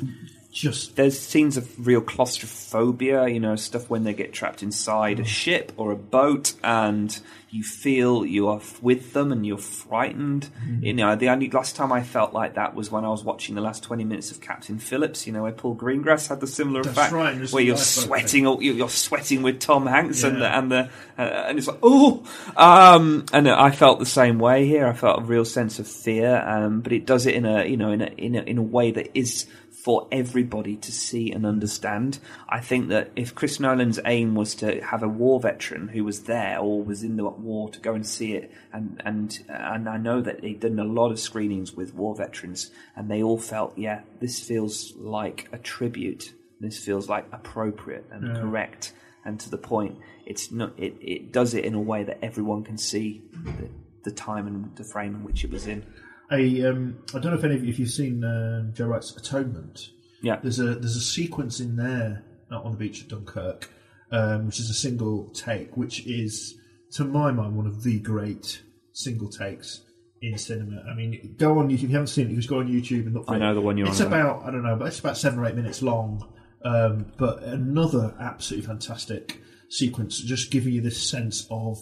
just
there's scenes of real claustrophobia, you know, stuff when they get trapped inside a ship or a boat and you feel you are f- with them and you're frightened. You know, the only last time I felt like that was when I was watching the last 20 minutes of Captain Phillips, you know, where Paul Greengrass had the similar
That's
effect
right,
where you're sweating, or you're sweating with Tom Hanks and the, and the, uh, and it's like, oh, um, and I felt the same way here. I felt a real sense of fear, um, but it does it in a, you know, in a, in a, in a way that is for everybody to see and understand. I think that if Chris Nolan's aim was to have a war veteran who was there or was in the war to go and see it, and and and I know that he'd done a lot of screenings with war veterans, and they all felt, yeah, this feels like a tribute. This feels like appropriate and
Yeah.
correct and to the point. It's not. It, it does it in a way that everyone can see the, the time and the frame in which it was in.
A. Um, I don't know if any of you if you've seen um, Joe Wright's Atonement.
Yeah.
There's a there's a sequence in there on the beach at Dunkirk, um, which is a single take, which is to my mind one of the great single takes in cinema. I mean, go on YouTube if you haven't seen it. Just go on YouTube and look. For
I
it.
know the one you're
It's
on about.
about I don't know, but it's about seven or eight minutes long. Um, but another absolutely fantastic sequence, just giving you this sense of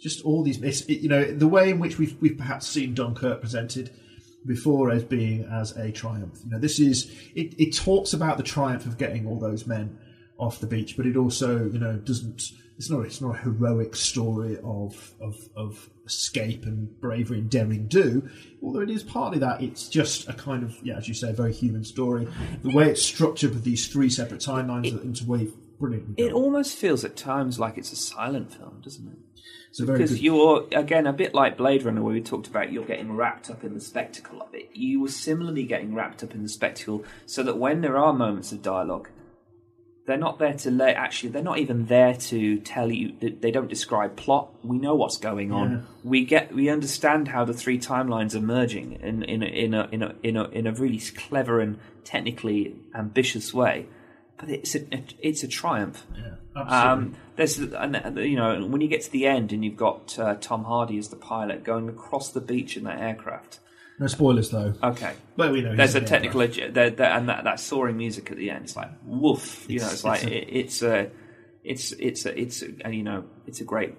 just all these. It's, it, you know, the way in which we've we've perhaps seen Dunkirk presented before as being as a triumph. You know, this is it. It talks about the triumph of getting all those men off the beach, but it also, you know, doesn't. It's not. It's not a heroic story of of of escape and bravery and daring do. Although it is partly that, it's just a kind of yeah, as you say, a very human story. The way it's structured with these three separate timelines that interweave brilliantly.
It almost feels at times like it's a silent film, doesn't it?
It's a very
because
good-
you're again a bit like Blade Runner, where we talked about you're getting wrapped up in the spectacle of it. You were similarly getting wrapped up in the spectacle, so that when there are moments of dialogue, they're not there to let. Actually, they're not even there to tell you. they- They don't describe plot. We know what's going on.
Yeah.
We get. We understand how the three timelines are merging in in a, in a in a in a in a really absolutely technically ambitious way. But it's a it's a triumph.
Yeah,
Um, there's, and, you know, when you get to the end and you've got uh, Tom Hardy as the pilot going across the beach in that aircraft.
No spoilers though.
Okay.
Well, we know
There's a technical, there, there, and that, that soaring music at the end. It's like woof. You know,
It's-
it's like
it's a-
it, it's a, it's it's a, it's a, and you know, it's a great,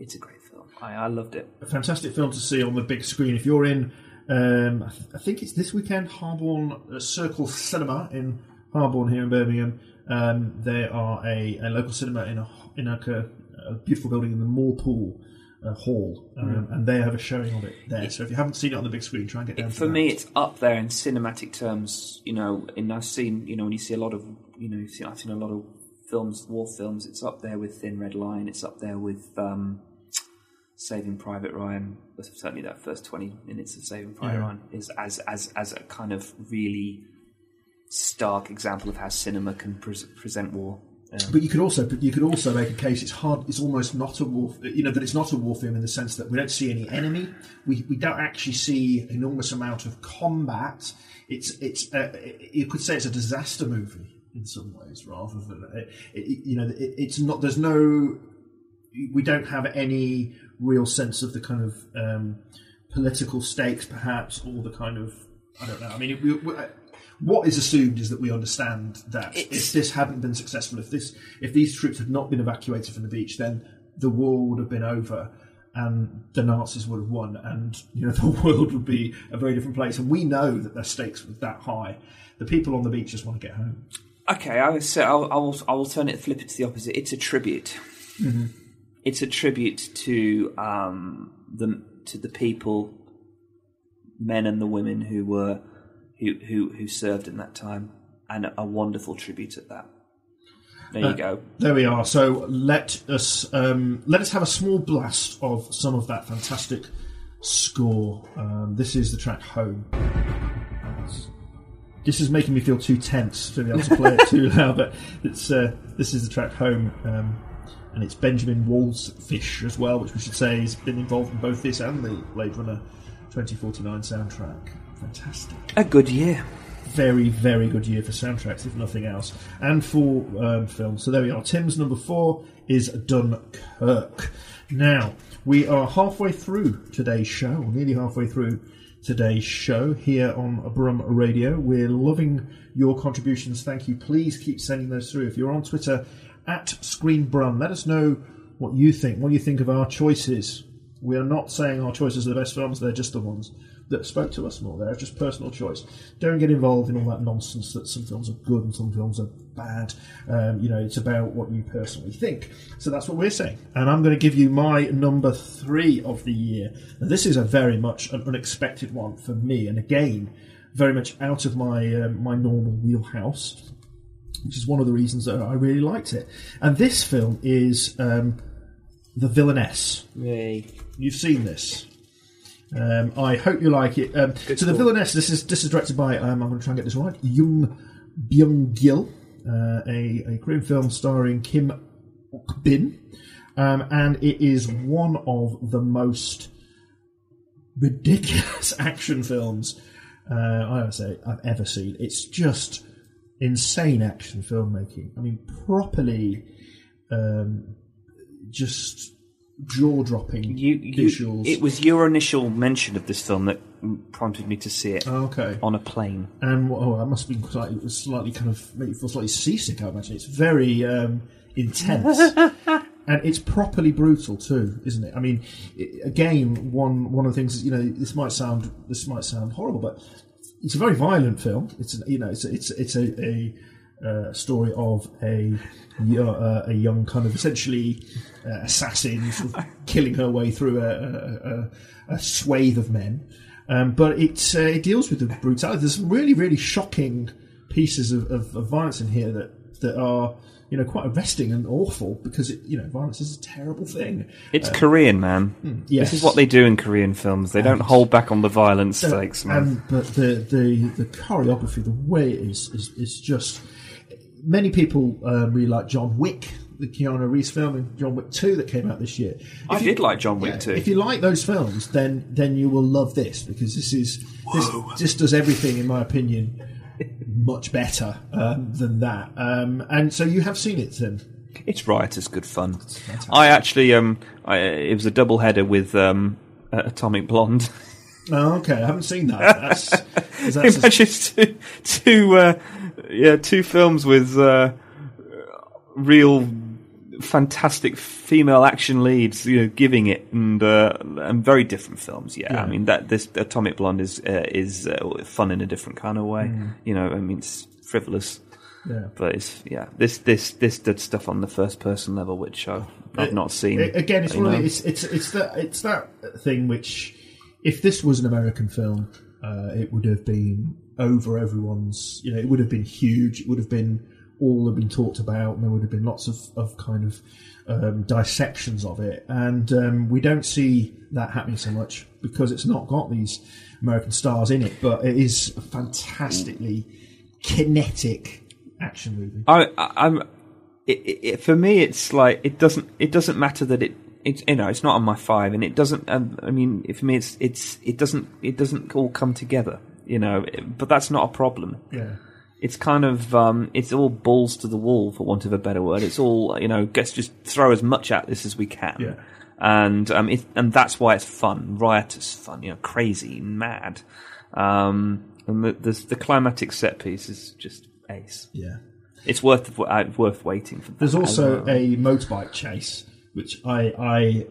it's a great film. I, I loved it.
a fantastic film to see on the big screen. If you're in, um, I, th- I think it's this weekend, Harborne uh, Circle Cinema in Harborne here in Birmingham. Um, they are a, a local cinema in a in a, a beautiful building in the Moorpool uh, Hall, um,
Mm.
and they have a showing of it there. So if you haven't seen it on the big screen, try and get down. to
For
that.
me, it's up there in cinematic terms. You know, and I've seen, you know, when you see a lot of, you know, seen, I've seen a lot of films, war films. It's up there with Thin Red Line. It's up there with um, Saving Private Ryan. Certainly, that first twenty minutes of Saving Private
Yeah.
Ryan is as as as a kind of really stark example of how cinema can pres present war. Um,
But you could also you could also make a case it's hard it's almost not a war you know that it's not a war film in the sense that we don't see any enemy. We, we don't actually see enormous amount of combat. It's it's uh, you could say it's a disaster movie in some ways rather than it, it, you know it, it's not there's no we don't have any real sense of the kind of um, political stakes perhaps or the kind of I don't know. I mean we, we, what is assumed is that we understand that if this hadn't been successful, if this, if these troops had not been evacuated from the beach, then the war would have been over, and the Nazis would have won, and you know [LAUGHS] the world would be a very different place. And we know that their stakes were that high. The people on the beach just want to get home.
Okay, I will say I'll, I will I will turn it flip it to the opposite. It's a tribute.
Mhm.
It's a tribute to um, the to the people, men and the women who were who who who served in that time, and a wonderful tribute at that. There you
Uh,
go.
There we are. So let us um, let us have a small blast of some of that fantastic score. Um, this is the track "Home." This is making me feel too tense to be able to play it too [LAUGHS] loud, but it's uh, this is the track "Home," um, and it's Benjamin Wallfisch as well, which we should say has been involved in both this and the Blade Runner 2049 soundtrack. Fantastic
A good year.
very, very good year for soundtracks, if nothing else, and for um, films. So there we are. Tim's number four is Dunkirk. Now, we are halfway through today's show, or nearly halfway through today's show here on Brum Radio. We're loving your contributions. Thank you. Please keep sending those through. If you're on Twitter, at ScreenBrum, let us know what you think. What you think of our choices. We are not saying our choices are the best films, they're just the ones that spoke to us more. They're just personal choice. Don't get involved in all that nonsense that some films are good and some films are bad. Um, you know, it's about what you personally think. So that's what we're saying. And I'm going to give you my number three of the year. Now, this is a very much an unexpected one for me, and again, very much out of my um, my normal wheelhouse. Which is one of the reasons that I really liked it. And this film is um, The Villainess.
Yay.
You've seen this. Um, I hope you like it. Um, so, The. Villainess. This is this is directed by. Um, I'm going to try and get this right. Young Byung Gil, uh, a a Korean film starring Kim Ok Bin, um, and it is one of the most ridiculous [LAUGHS] action films uh, I would say I've ever seen. It's just insane action filmmaking. I mean, properly, um, just jaw dropping
You, you,
visuals.
it was your initial mention of this film that prompted me to see it.
Okay.
On a plane.
And oh, that must have been slightly, it was slightly kind of make you feel slightly seasick. I imagine it's very um, intense. [LAUGHS] and it's properly brutal too, isn't it? I mean, again, one one of the things is, you know, this might sound this might sound horrible, but it's a very violent film. It's you know, it's it's it's a, a uh, story of a uh, a young kind of essentially uh, assassin sort of [LAUGHS] killing her way through a, a, a, a swathe of men. Um, but it uh, it deals with the brutality. There's some really really shocking pieces of, of, of violence in here that that are you know quite arresting and awful because it, you know violence is a terrible thing.
It's
Uh,
Korean, man.
Hmm, yes.
This is what they do in Korean films. They don't hold back on the violence
So,
stakes, man.
And but the, the the choreography, the way it is, is is just. Many people um, really like John Wick, the Keanu Reeves film, and John Wick Two that came out this year.
I
If you-
did like John Wick
yeah,
too.
If you like those films, then then you will love this because this is this just does everything, in my opinion, much better um, than that. Um, and so you have seen it, Tim.
It's riotous good fun. I actually, um, I, it was a double header with um, Atomic Blonde.
Oh, okay, I haven't seen that. That's, [LAUGHS] is that
Imagine two, two, uh, yeah, two films with uh, real fantastic female action leads, you know, giving it, and uh, and very different films. Yeah,
Yeah.
I mean that this Atomic Blonde is uh, is uh, fun in a different kind of way.
Mm.
You know, I mean it's frivolous.
Yeah.
But it's yeah, this this this did stuff on the first person level which I've, I've not seen.
it- again, it's one of it's it's it's that it's that thing which, if this was an American film, uh, it would have been over everyone's. You know, it would have been huge. It would have been all have been talked about, and there would have been lots of of kind of um, dissections of it. And um, we don't see that happening so much because it's not got these American stars in it, but it is a fantastically kinetic action movie.
I, I- I'm. It, it, it- for me, it's like it doesn't. It doesn't matter that it. It's you know, it's not on my five, and it doesn't. Um, I mean, for me, it's it's it doesn't it doesn't all come together. You know, but that's not a problem.
Yeah.
It's kind of um, it's all balls to the wall, for want of a better word. It's all you know. Let's just throw as much at this as we can.
Yeah.
And um, it, and that's why it's fun, riotous fun, you know, crazy, mad. Um, and the, the the climatic set piece is just ace.
Yeah.
It's worth uh, worth waiting for.
There's also
well.
a motorbike chase, which I, I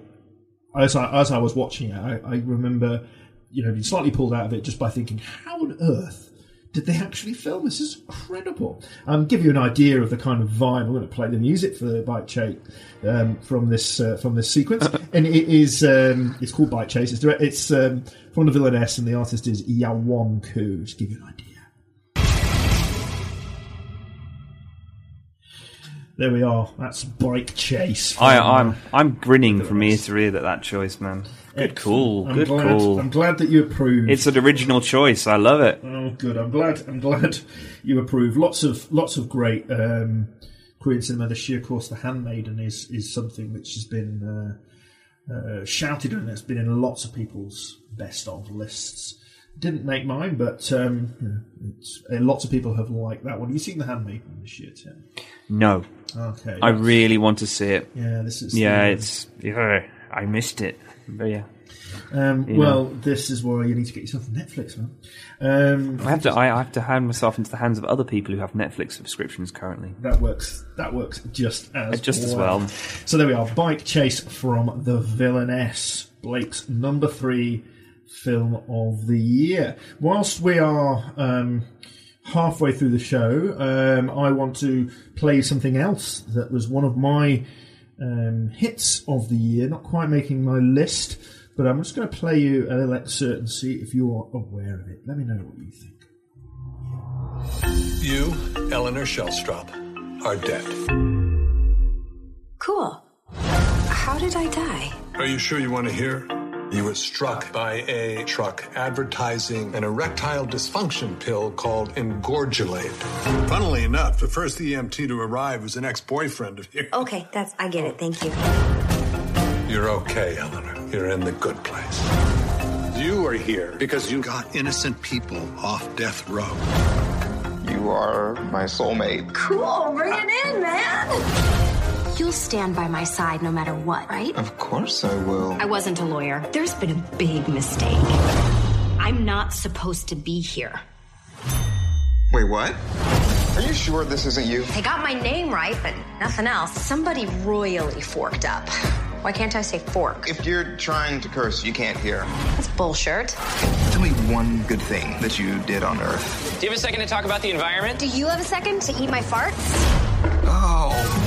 as I as I was watching it, I, I remember, you know, been slightly pulled out of it just by thinking, how on earth did they actually film this? This is incredible. Um, give you an idea of the kind of vibe. I'm going to play the music for the bike chase um, from this uh, from this sequence, [LAUGHS] and it is um, it's called Bike Chase. It's direct, it's um, from the villainess, and the artist is Yawon Koo. Just give you an idea. There we are. That's Bike Chase.
I,
from,
I'm
uh,
I'm grinning from ear to ear at that choice, man. Good call,
I'm
good
glad,
call.
I'm glad that you approve.
It's an original choice. I love it.
Oh, good. I'm glad. I'm glad [LAUGHS] you approve. Lots of lots of great um, Korean cinema this year. Of course, The Handmaiden is is something which has been uh, uh, shouted and it's been in lots of people's best of lists. Didn't make mine, but um, it's, uh, lots of people have liked that one. Have you seen The Handmaiden this year, Tim?
No.
Okay.
I really want to see it.
Yeah, this is
Yeah,
the-
it's yeah. I missed it. But yeah.
Um,
You
well,
know.
this is why you need to get yourself Netflix, man. Um,
I have to. I have to hand myself into the hands of other people who have Netflix subscriptions currently.
That works. That works just as
Just as well.
So there we are. Bike chase from the villainess. Blake's number three film of the year. Whilst we are um, halfway through the show, um, I want to play something else that was one of my um, hits of the year. Not quite making my list, but I'm just going to play you a little excerpt and see if you're aware of it. Let me know what you think.
You, Eleanor Shellstrop, are dead.
Cool. How did I die?
Are you sure you want to hear? You were struck by a truck advertising an erectile dysfunction pill called Engorgulate. Funnily enough, the first EMT to arrive was an ex-boyfriend of yours.
Okay, that's I get it. Thank you.
You're okay, Eleanor. You're in the good place. You are here because you got innocent people off death row.
You are my soulmate.
Cool. Bring it in, man. You'll stand by my side no matter what, right?
Of course I will.
I wasn't a lawyer. There's been a big mistake. I'm not supposed to be here.
Wait, what? Are you sure this isn't you?
They got my name right, but nothing else. Somebody royally forked up. Why can't I say fork?
If you're trying to curse, you can't hear.
That's bullshit.
Tell me one good thing that you did on Earth.
Do you have a second to talk about the environment?
Do you have a second to eat my farts?
Oh.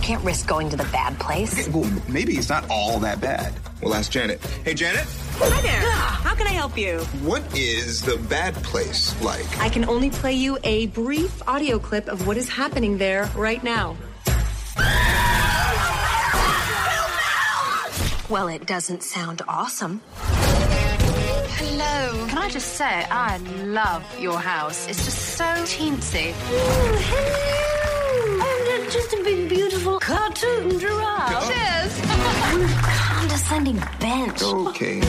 I can't risk going to the bad place.
Okay, well, maybe it's not all that bad. We'll ask Janet. Hey, Janet,
Hi there. How can I help you?
what is the bad place like?
I can only play you a brief audio clip of what is happening there right now.
Well, it doesn't sound awesome. Hello. Can I just say, I love your house. It's just so teensy.
Oh, hello! I'm just a big, beautiful cartoon giraffe.
Cheers. Condescending bench.
Okay.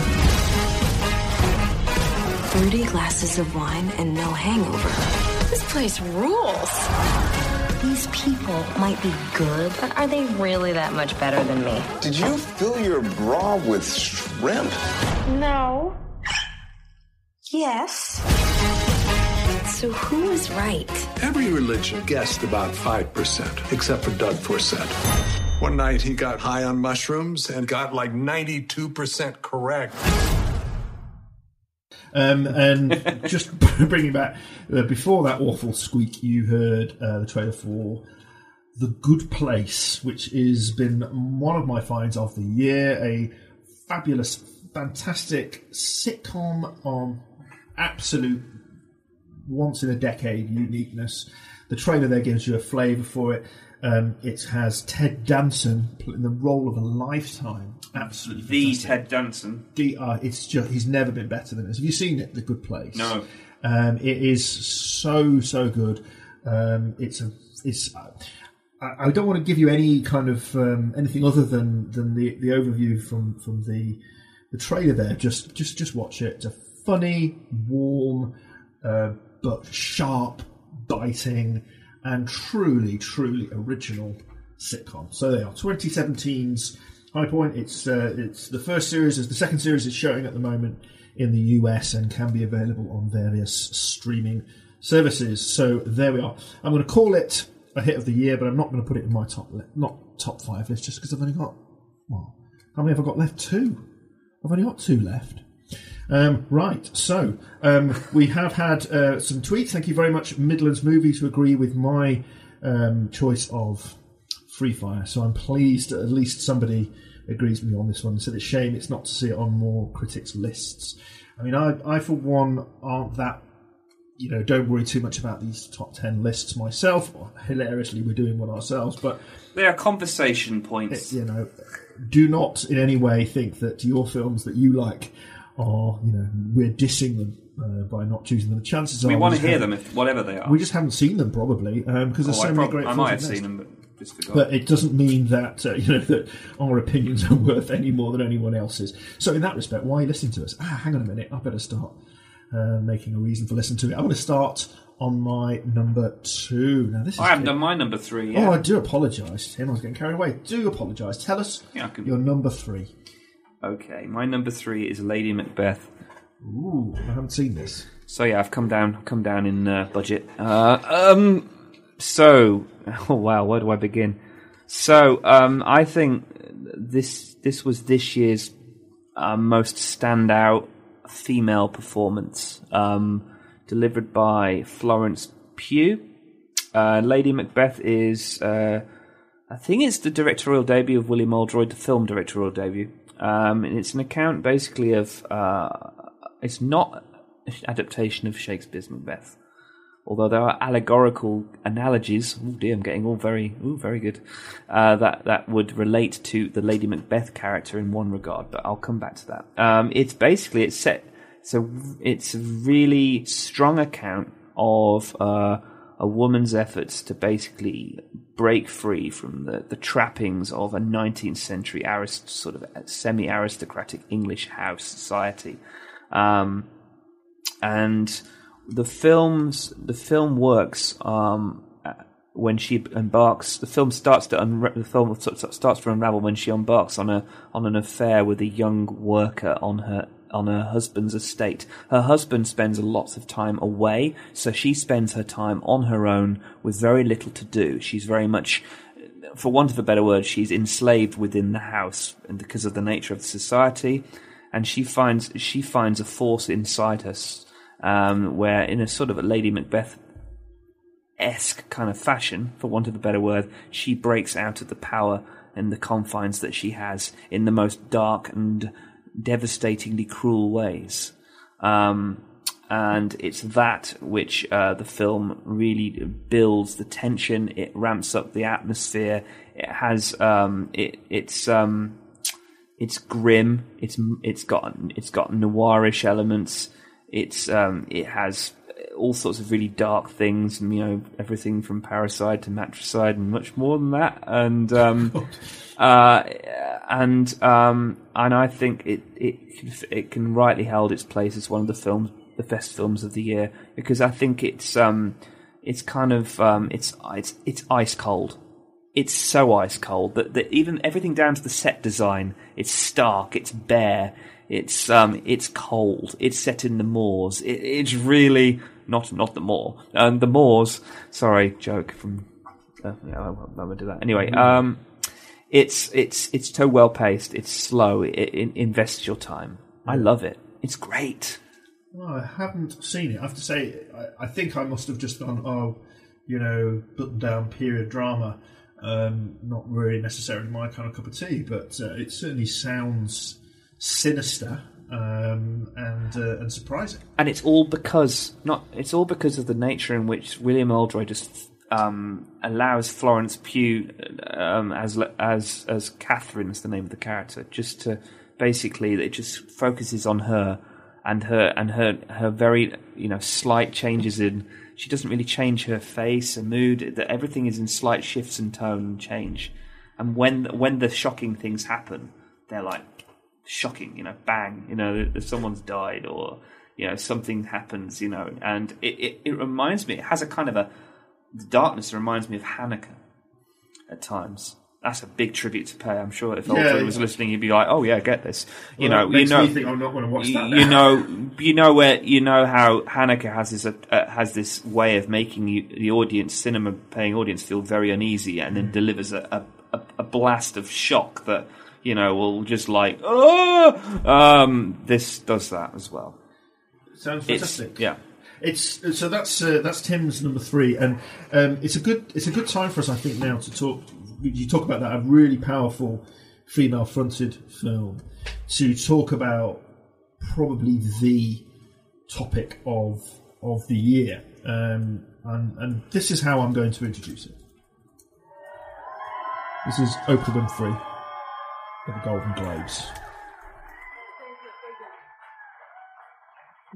Thirty glasses of wine and no hangover. This place rules. These people might be good, but are they really that much better than me?
Did you fill your bra with shrimp?
No. Yes. So who was right?
Every religion guessed about 5%, except for Doug Forcett. One night he got high on mushrooms and got like 92% correct.
Um, and [LAUGHS] just [LAUGHS] bringing back uh, before that awful squeak, you heard uh, the trailer for The Good Place, which has been one of my finds of the year. A fabulous, fantastic sitcom on absolute once in a decade uniqueness. The trailer there gives you a flavour for it. Um, it has Ted Danson in the role of a lifetime. Absolutely
The
fantastic.
Ted Danson.
The, uh, it's just he's never been better than this. Have you seen it, The Good Place?
No.
Um, it is so so good. Um, it's a it's. I, I don't want to give you any kind of um, anything other than than the, the overview from from the the trailer there. Just just just watch it. It's a funny, warm, uh, but sharp, biting, and truly truly original sitcom. So they are 2017's High Point. It's uh, it's the first series. is The second series is showing at the moment in the US and can be available on various streaming services. So there we are. I'm going to call it a hit of the year, but I'm not going to put it in my top li- not top five list just because I've only got well, how many have I got left? Two. I've only got two left. Um, right, so um, we have had uh, some tweets. Thank you very much, Midlands Movies, who agree with my um, choice of Free Fire. So I'm pleased that at least somebody agrees with me on this one. Said it's a shame it's not to see it on more critics' lists. I mean, I, I for one aren't that you know don't worry too much about these top ten lists myself. Hilariously, we're doing one ourselves, but
They are conversation points.
you know, do not in any way think that your films that you like are you know we're dissing them uh, by not choosing them. The chances
we
are
want to hear them, if whatever they are.
We just haven't seen them probably because there's
Oh,
so
I
many
prob-
great.
I might have seen them, but just forgot.
But it doesn't mean that uh, [LAUGHS] you know that our opinions are worth any more than anyone else's. So in that respect, why are you listening to us? Ah, hang on a minute, I better start uh, making a reason for listening to it. I'm going to start on my number two. Now this is
I haven't done my number three yet.
Oh, I do apologise, Tim. I was getting carried away. Do apologise. Tell us
Yeah,
your number three.
Okay, my number three is Lady Macbeth.
Ooh, I haven't seen this.
So yeah, I've come down, come down in uh, budget. Uh, um, so [LAUGHS] oh wow, where do I begin? So um, I think this this was this year's uh, most standout female performance, um, delivered by Florence Pugh. Uh, Lady Macbeth is, uh, I think it's the directorial debut of William Oldroyd, the film directorial debut. Um, it's an account basically of, uh, it's not an adaptation of Shakespeare's Macbeth. Although there are allegorical analogies, oh dear, I'm getting all very, ooh, very good, uh, that, that would relate to the Lady Macbeth character in one regard, but I'll come back to that. Um, it's basically, it's set, so it's a really strong account of, uh, a woman's efforts to basically break free from the, the trappings of a 19th century arist, sort of semi aristocratic English house society. Um, and the films, the film works um, uh, when she embarks. The film starts to unra- the film starts to unravel when she embarks on a on an affair with a young worker on her on her husband's estate. Her husband spends lots of time away, so she spends her time on her own with very little to do. She's very much for want of a better word, she's enslaved within the house, and because of the nature of the society, and she finds she finds a force inside her, um, where in a sort of a Lady Macbeth esque kind of fashion, for want of a better word, she breaks out of the power and the confines that she has in the most dark and devastatingly cruel ways. Um, and it's that which uh, the film really builds the tension. It ramps up the atmosphere. It has um, it it's um, it's grim. It's it's got it's got noirish elements. It's um, it has all sorts of really dark things, and you know everything from parricide to matricide and much more than that. And um, [LAUGHS] uh, and um, and I think it it it can rightly hold its place as one of the films the best films of the year because I think it's um it's kind of um it's it's it's ice cold. It's so ice cold that, that even everything down to the set design, it's stark, it's bare, it's um it's cold, it's set in the moors. It, it's really not not the moor. Um, the moors. Sorry, joke from. Uh, yeah, I won't, I won't do that. Anyway, um, it's it's it's so well paced. It's slow. It, it invests your time. I love it. It's great.
Well, I haven't seen it. I have to say, I, I think I must have just gone, oh, you know, button down period drama. Um, not really necessarily my kind of cup of tea, but uh, it certainly sounds sinister um, and uh, and surprising.
And it's all because not. It's all because of the nature in which William Oldroyd just um, allows Florence Pugh um, as as as Catherine is the name of the character, just to basically it just focuses on her and her and her her very you know slight changes in she doesn't really change her face and mood that everything is in slight shifts in tone and change and when when the shocking things happen they're like shocking you know bang you know if someone's died or you know something happens you know and it, it, it reminds me it has a kind of a the darkness reminds me of Haneke at times that's a big tribute to pay. I'm sure if Oldroyd
Yeah.
was listening, he'd be like, "Oh yeah, get this." You
Well,
know, you know,
I'm not gonna watch that
You know, you know where you know how Haneke has this uh, has this way of making you, the audience, cinema paying audience, feel very uneasy, and
Mm.
then delivers a, a, a, a blast of shock that you know will just like, oh, um, this does that as well.
Sounds
It's-
fantastic.
yeah.
It's so that's uh, that's Tim's number three, and um, it's a good it's a good time for us, I think, now to talk. You talk about that a really powerful female-fronted film to talk about probably the topic of of the year, um, and and this is how I'm going to introduce it. This is Oprah Winfrey the Golden Globes.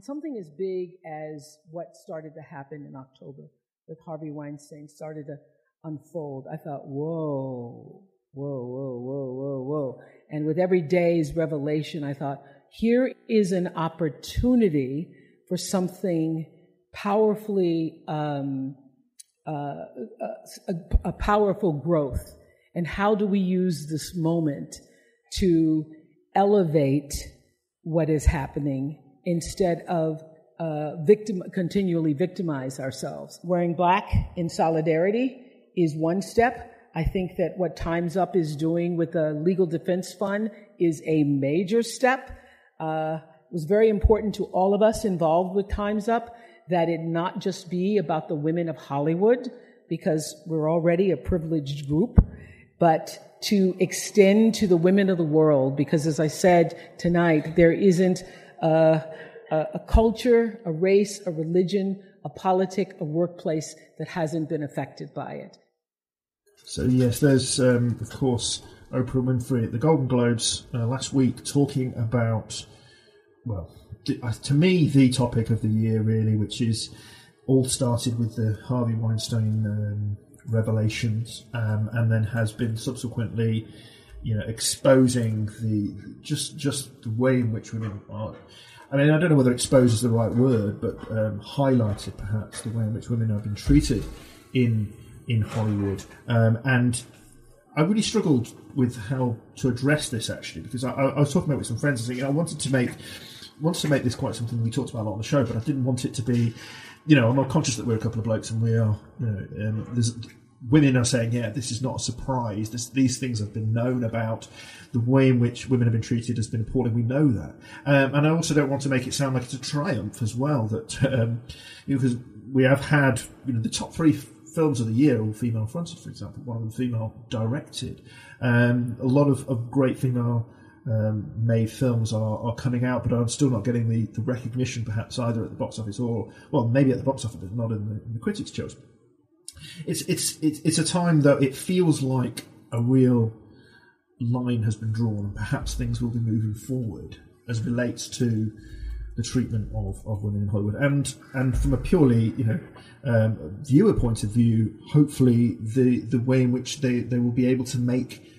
Something as big as what started to happen in October with Harvey Weinstein started to unfold. I thought, whoa, whoa, whoa, whoa, whoa, whoa. And with every day's revelation, I thought, here is an opportunity for something powerfully, um, uh, a, a powerful growth. And how do we use this moment to elevate what is happening instead of uh, victim, continually victimize ourselves. Wearing black in solidarity is one step. I think that what Time's Up is doing with the Legal Defense Fund is a major step. Uh, it was very important to all of us involved with Time's Up that it not just be about the women of Hollywood, because we're already a privileged group, but to extend to the women of the world, because as I said tonight, there isn't a, a, a culture, a race, a religion, a politic, a workplace that hasn't been affected by it.
So yes, there's um, of course Oprah Winfrey at the Golden Globes uh, last week talking about well, uh, to me the topic of the year really, which is all started with the Harvey Weinstein um, revelations, um, and then has been subsequently, you know, exposing the just just the way in which women are. I mean, I don't know whether expose is the right word, but um, highlighted perhaps the way in which women have been treated in in Hollywood, um, and I really struggled with how to address this actually because I, I was talking about it with some friends and saying, you know, I wanted to make wanted to make this quite something we talked about a lot on the show, but I didn't want it to be, you know, I'm not conscious that we're a couple of blokes and we are, you know, um, women are saying, yeah, this is not a surprise. This, these things have been known about. The way in which women have been treated has been appalling. We know that. Um, and I also don't want to make it sound like it's a triumph as well that, um, you know, because we have had, you know, the top three films of the year all female fronted, for example, one of them female directed. Um, a lot of, of great female um, made films are, are coming out, but I'm still not getting the, the recognition perhaps either at the box office or, well, maybe at the box office, but not in the, in the critics' choice it's it's it's it's a time though it feels like a real line has been drawn and perhaps things will be moving forward as relates to the treatment of, of women in Hollywood. And and from a purely you know um, viewer point of view hopefully the the way in which they, they will be able to make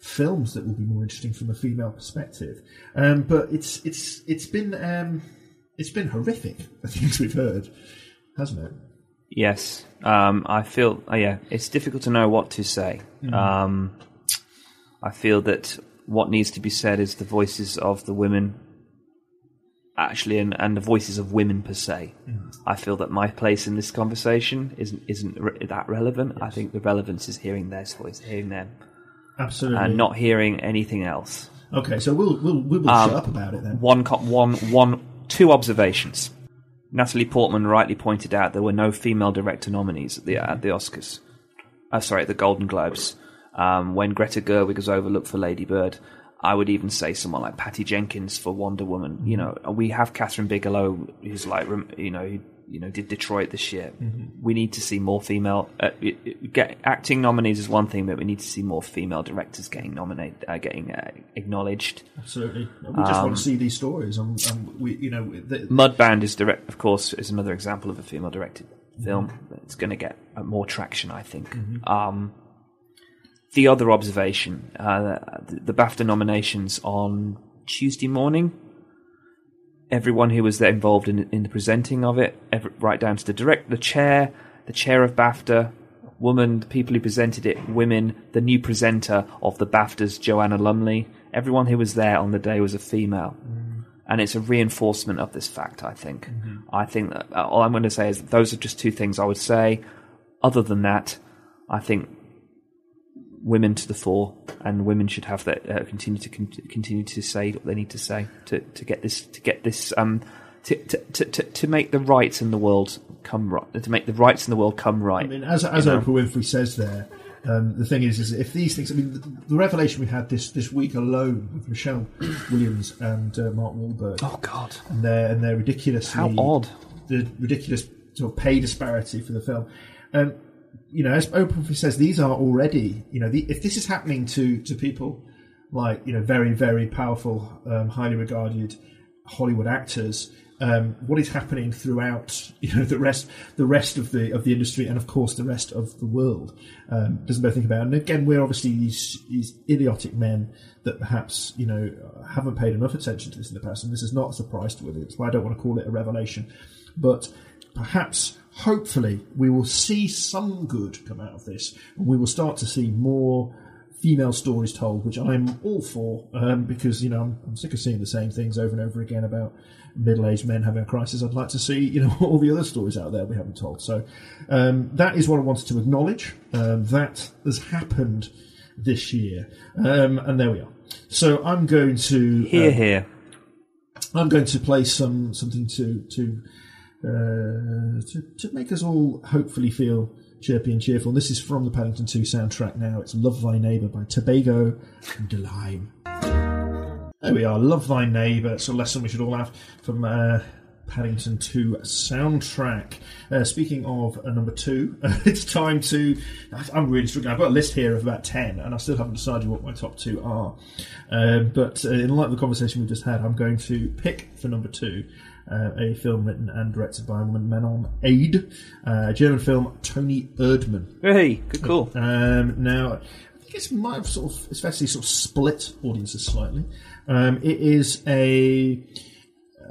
films that will be more interesting from a female perspective um, but it's it's it's been um, it's been horrific [LAUGHS] the things we've heard hasn't it
Yes, um, I feel. Uh, yeah, it's difficult to know what to say.
Mhm.
Um, I feel that what needs to be said is the voices of the women, actually, and, and the voices of women per se.
Mhm.
I feel that my place in this conversation isn't isn't re- that relevant. I think the relevance is hearing their voice, hearing them,
Absolutely.
and not hearing anything else.
Okay, so we'll we'll, we'll
Um,
shut up about it then.
One, co- one, one, two observations. Natalie Portman rightly pointed out there were no female director nominees at the at the Oscars. Uh, sorry, at the Golden Globes. Um, when Greta Gerwig was overlooked for Lady Bird, I would even say someone like Patty Jenkins for Wonder Woman. You know, we have Kathryn Bigelow, who's like, you know, you know, did Detroit this year.
Mhm.
We need to see more female. Uh, it- it- get acting nominees is one thing, but we need to see more female directors getting nominated, uh, getting uh, acknowledged.
Absolutely, we just
Um,
want to see these stories, and, and we, you know, the,
Mudbound is direct, of course, is another example of a female-directed film. It's going to get uh, more traction, I think.
Mhm.
Um, the other observation: uh, the, the BAFTA nominations on Tuesday morning. Everyone who was there involved in in the presenting of it, every, right down to the direct, the chair, the chair of BAFTA, woman, the people who presented it, women, the new presenter of the BAFTAs, Joanna Lumley. Everyone who was there on the day was a female and it's a reinforcement of this fact. I think. I think that uh, all I'm going to say is that those are just two things I would say. Other than that, I think women to the fore, and women should have that uh, continue to con- continue to say what they need to say to, to get this to get this um to, to, to, to, make the rights in the world come right to make the rights in the world come right.
I mean, as as
know?
Oprah Winfrey says there, um, the thing is, is if these things, I mean, the, the revelation we had this this week alone with Michelle [CLEARS THROAT] Williams and uh, Mark Wahlberg.
Oh God!
And their and their ridiculously
How odd.
the ridiculous sort of pay disparity for the film. Um, you know, as Oprah says, these are already, you know, the, if this is happening to to people like you know very very powerful, um, highly regarded Hollywood actors. Um, what is happening throughout [LAUGHS] you know the rest the rest of the of the industry and of course the rest of the world um, doesn't bear think about it. and again we're obviously these these idiotic men that perhaps you know haven't paid enough attention to this in the past and this is not a surprise to women it's why I don't want to call it a revelation but perhaps hopefully we will see some good come out of this and we will start to see more female stories told, which I'm all for um, because you know I'm, I'm sick of seeing the same things over and over again about middle-aged men having a crisis. I'd like to see you know [LAUGHS] all the other stories out there we haven't told. So um, that is what I wanted to acknowledge. Um, that has happened this year, um, and there we are. So I'm going to
Here,
um,
here.
I'm going to play some something to to uh, to, to make us all hopefully feel chirpy and cheerful. This is from the Paddington 2 soundtrack now. It's Love Thy Neighbour by Tobago and d'Lime. There we are, Love Thy Neighbour. It's a lesson we should all have from uh, Paddington 2 soundtrack. Uh, speaking of uh, number two, [LAUGHS] it's time to. I'm really struggling. I've got a list here of about 10, and I still haven't decided what my top two are. Um, but uh, in light of the conversation we just had, I'm going to pick for number two uh, a film written and directed by a woman, Maren Ade, uh, German film, Toni Erdmann.
Hey, good call.
Um, now, I think it's might have sort of, especially sort of split audiences slightly. Um, it is a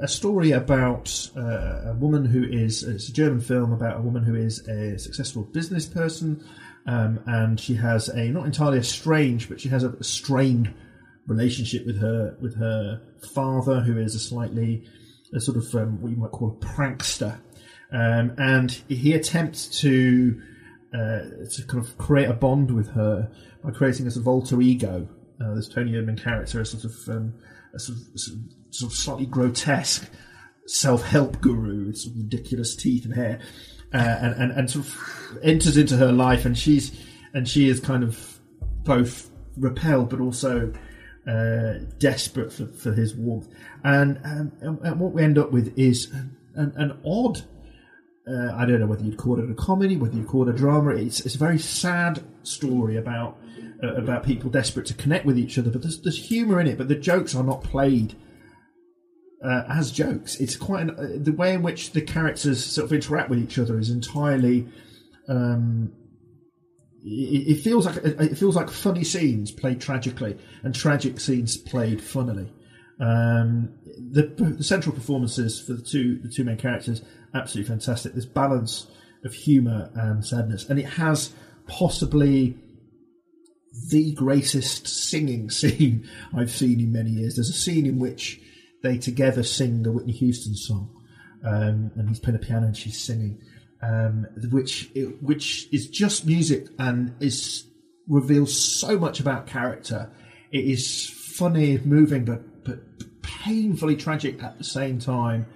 a story about uh, a woman who is it's a German film about a woman who is a successful business person, um, and she has a not entirely a strange, but she has a strained relationship with her with her father, who is a slightly a sort of um, what you might call a prankster, um, and he attempts to uh, to kind of create a bond with her by creating a sort of alter ego. Uh, this Toni Erdmann character, a sort of um, a sort of, sort of slightly grotesque self-help guru with sort of ridiculous teeth and hair, uh, and, and and sort of enters into her life, and she's and she is kind of both repelled but also uh, desperate for, for his warmth. And, um, and, and what we end up with is an, an odd. Uh, I don't know whether you'd call it a comedy, whether you'd call it a drama. It's, it's a very sad story about uh, about people desperate to connect with each other. But there's, there's humour in it, but the jokes are not played uh, as jokes. It's quite an, uh, the way in which the characters sort of interact with each other is entirely. Um, it, feels like it feels like funny scenes played tragically and tragic scenes played funnily. Um, the, the central performances for the two the two main characters absolutely fantastic. This balance of humour and sadness, and it has possibly the greatest singing [LAUGHS] scene I've seen in many years. There's a scene in which they together sing the Whitney Houston song, um, and he's playing the piano and she's singing, um, which which is just music and is reveals so much about character. It is funny, moving, but but painfully tragic at the same time.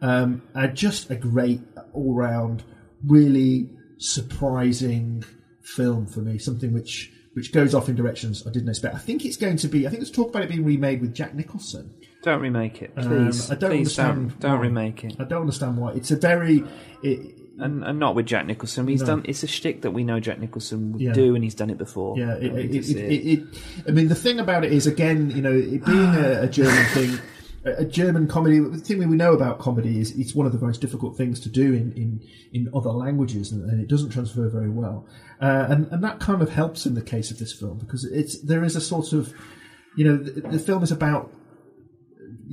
Um, and just a great all round, really surprising film for me. Something which which goes off in directions I didn't expect. I think it's going to be. I think there's talk about it being remade with Jack Nicholson.
Don't remake it,
Um,
please.
I don't
please
understand.
don't, don't remake it.
I don't understand why. It's a very. It,
and, and not with Jack Nicholson. He's
No.
done. It's a shtick that we know Jack Nicholson would
Yeah.
do, and he's done it before.
Yeah, it, it, it, I mean, the thing about it is, again, you know, it being a, a German thing, a a German comedy. The thing we know about comedy is it's one of the most difficult things to do in in, in other languages, and, and it doesn't transfer very well. Uh, and and that kind of helps in the case of this film because it's there is a sort of, you know, the, the film is about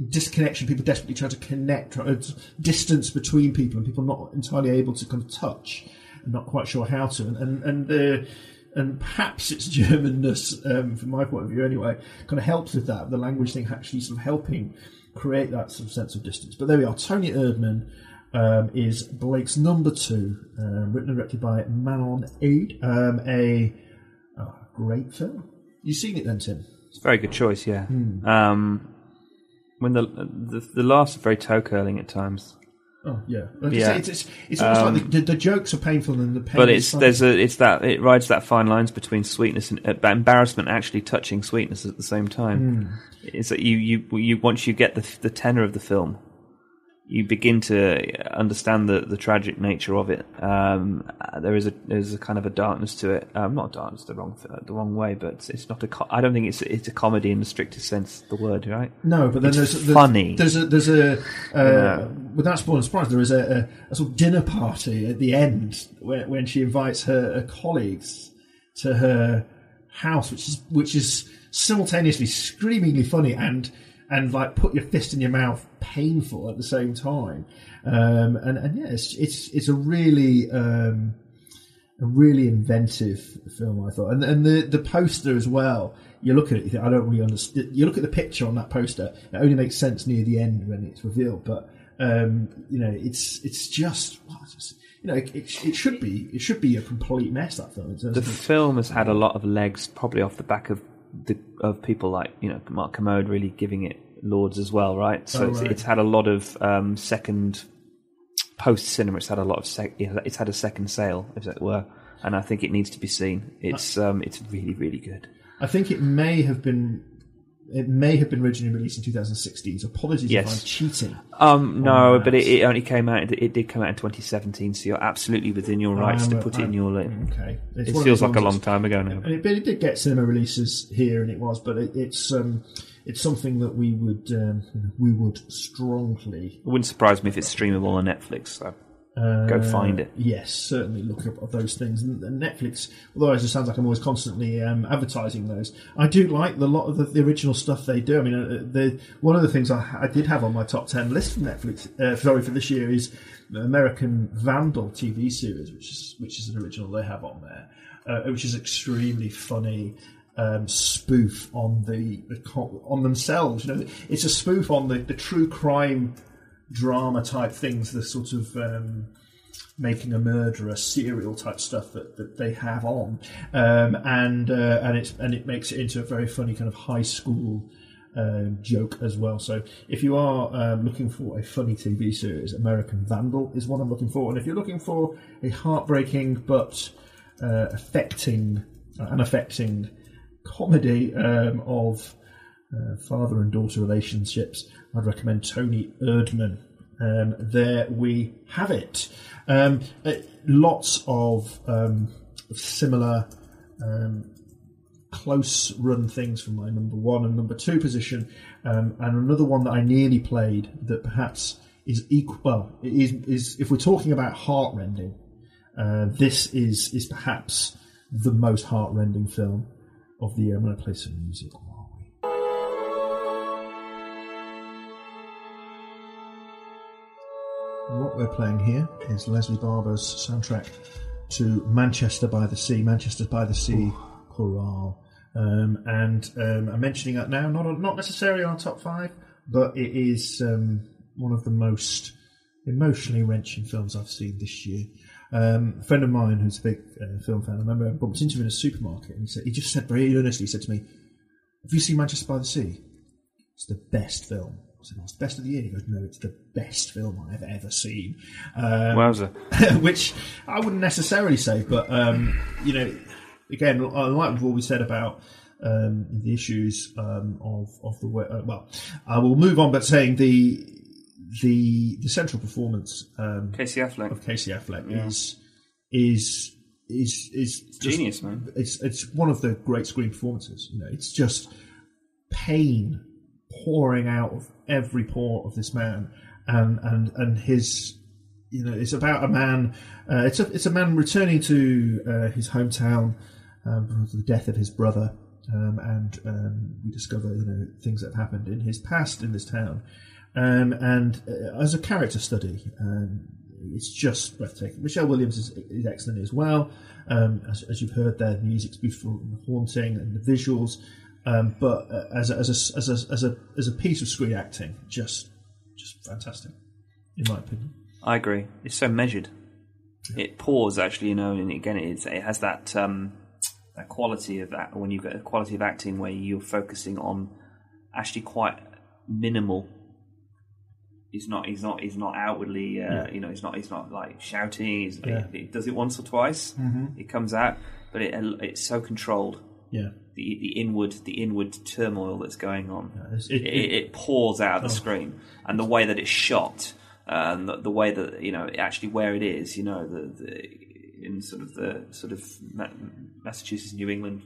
disconnection, people desperately trying to connect, uh, distance between people, and people not entirely able to kind of touch, and not quite sure how to, and and and, uh, and perhaps its [LAUGHS] Germanness, um, from my point of view anyway, kind of helps with that. The language thing actually sort of helping create that sort of sense of distance. But there we are. Toni Erdmann um, is Blake's number two, um, written and directed by Maren Ade. Um, a oh, great film. You've seen it then, Tim?
It's a very good choice, yeah.
Hmm.
Um, when the, the the laughs are very toe curling at times.
Oh yeah, like
Yeah.
Say, it's it's, it's almost
Um,
like the, the, the jokes are painful and the pain.
but it's there's a it's that it rides that fine lines between sweetness and uh, embarrassment actually touching sweetness at the same time.
Hmm.
It's that you you you once you get the the tenor of the film, you begin to understand the, the tragic nature of it. Um, there is a there's a kind of a darkness to it. Um, not darkness the wrong the wrong way, but it's not a. Co- I don't think it's it's a comedy in the strictest sense of the word, right?
No, but then
It's
there's, there's
funny.
There's a there's a uh,
Yeah.
without spoiling surprise, there is a, a, a sort of dinner party at the end when, when she invites her, her colleagues to her house, which is which is simultaneously screamingly funny and and like put your fist in your mouth, painful at the same time. Um, and and yeah, it's it's it's a really um, a really inventive film, I thought, and and the the poster as well. You look at it, you think, I don't really understand. You look at the picture on that poster; it only makes sense near the end when it's revealed. But um, you know, it's it's just, well, it's just you know, it, it, it should be it should be a complete mess. That film.
The film has had a lot of legs, probably off the back of the of people like you know Mark Kermode really giving it lords as well, right? So
Oh,
it's,
right.
it's had a lot of um, second post cinema. It's had a lot of sec- it's had a second sale, as it were, and I think it needs to be seen. It's um, it's really really good.
I think it may have been. It may have been originally released in 2016. So apologies
Yes.
if I'm cheating.
Um, no, but it, it only came out. It did come out in 2017, so you're absolutely within your rights
I'm
to put it in your list.
Okay, It's
it feels like a long time ago now.
And it, but it did get cinema releases here, and it was, but it, it's um, it's something that we would um, we would strongly
It wouldn't surprise me if it's streamable on Netflix. So go
uh,
find it.
Yes, certainly look up those things. And, and Netflix, although it just sounds like I'm always constantly um, advertising those, I do like the lot of the, the original stuff they do. I mean, uh, the one of the things I, I did have on my top ten list from Netflix, uh, sorry for this year, is American Vandal TV series, which is which is an original they have on there, uh, which is extremely funny. um, spoof on the, the on themselves. You know, it's a spoof on the, the true crime drama type things, the sort of um, making a murderer serial type stuff that, that they have on, um, and uh, and it's and it makes it into a very funny kind of high school. Um, joke as well. So, if you are um, looking for a funny TV series, American Vandal is what I'm looking for. And if you're looking for a heartbreaking but uh, affecting, an affecting comedy um, of uh, father and daughter relationships, I'd recommend Toni Erdmann. Um, there we have it. Um, uh, lots of um, similar um, close run things from my number one and number two position, um, and another one that I nearly played that perhaps is equal. Well, is is if we're talking about heartrending, uh, this is is perhaps the most heartrending film of the year. I'm going to play some music. What we're playing here is Lesley Barber's soundtrack to Manchester by the Sea, Manchester by the Sea Chorale. Um, and um, I'm mentioning that now, not not necessarily on top five, but it is um, one of the most emotionally wrenching films I've seen this year. Um, a friend of mine who's a big uh, film fan, I remember I bumped into him in a supermarket, and he said he just said very earnestly, he said to me, "Have you seen Manchester by the Sea? It's the best film." I said, "Oh, it's the best of the year." He goes, "No, it's the best film I've ever seen." Um,
Wowza. [LAUGHS]
which I wouldn't necessarily say, but um, you know, again, like what we said about um, the issues um, of of the uh, well, I will move on, but saying the the the central performance um,
Casey Affleck
of Casey Affleck
Yeah.
is is is is just-
genius, man.
It's it's one of the great screen performances. You know, it's just pain pouring out of every pore of this man, and and and his. You know, it's about a man. Uh, it's a it's a man returning to uh, his hometown um, of the death of his brother, um, and um, we discover you know things that have happened in his past in this town, um, and uh, as a character study, um, it's just breathtaking. Michelle Williams is, is excellent as well. Um, as, as you've heard, there, the music's beautiful and haunting, and the visuals. Um, but uh, as a, as a as a as a as a piece of screen acting, just just fantastic, in my opinion.
I agree. It's so measured. It pours actually, you know, and again, it's, it has that um, that quality of that when you've got a quality of acting where you're focusing on actually quite minimal. He's not. He's not. He's not outwardly. Uh,
Yeah.
You know. He's not. He's not like shouting. He's,
Yeah.
he, he does it once or twice.
Mhm.
It comes out, but it, it's so controlled.
Yeah.
The the inward the inward turmoil that's going on. It,
it-
it, it pours out of the
Oh.
screen, and the way that it's shot, uh, and the, the way that you know actually where it is, you know, the, the in sort of the sort of Massachusetts, New England,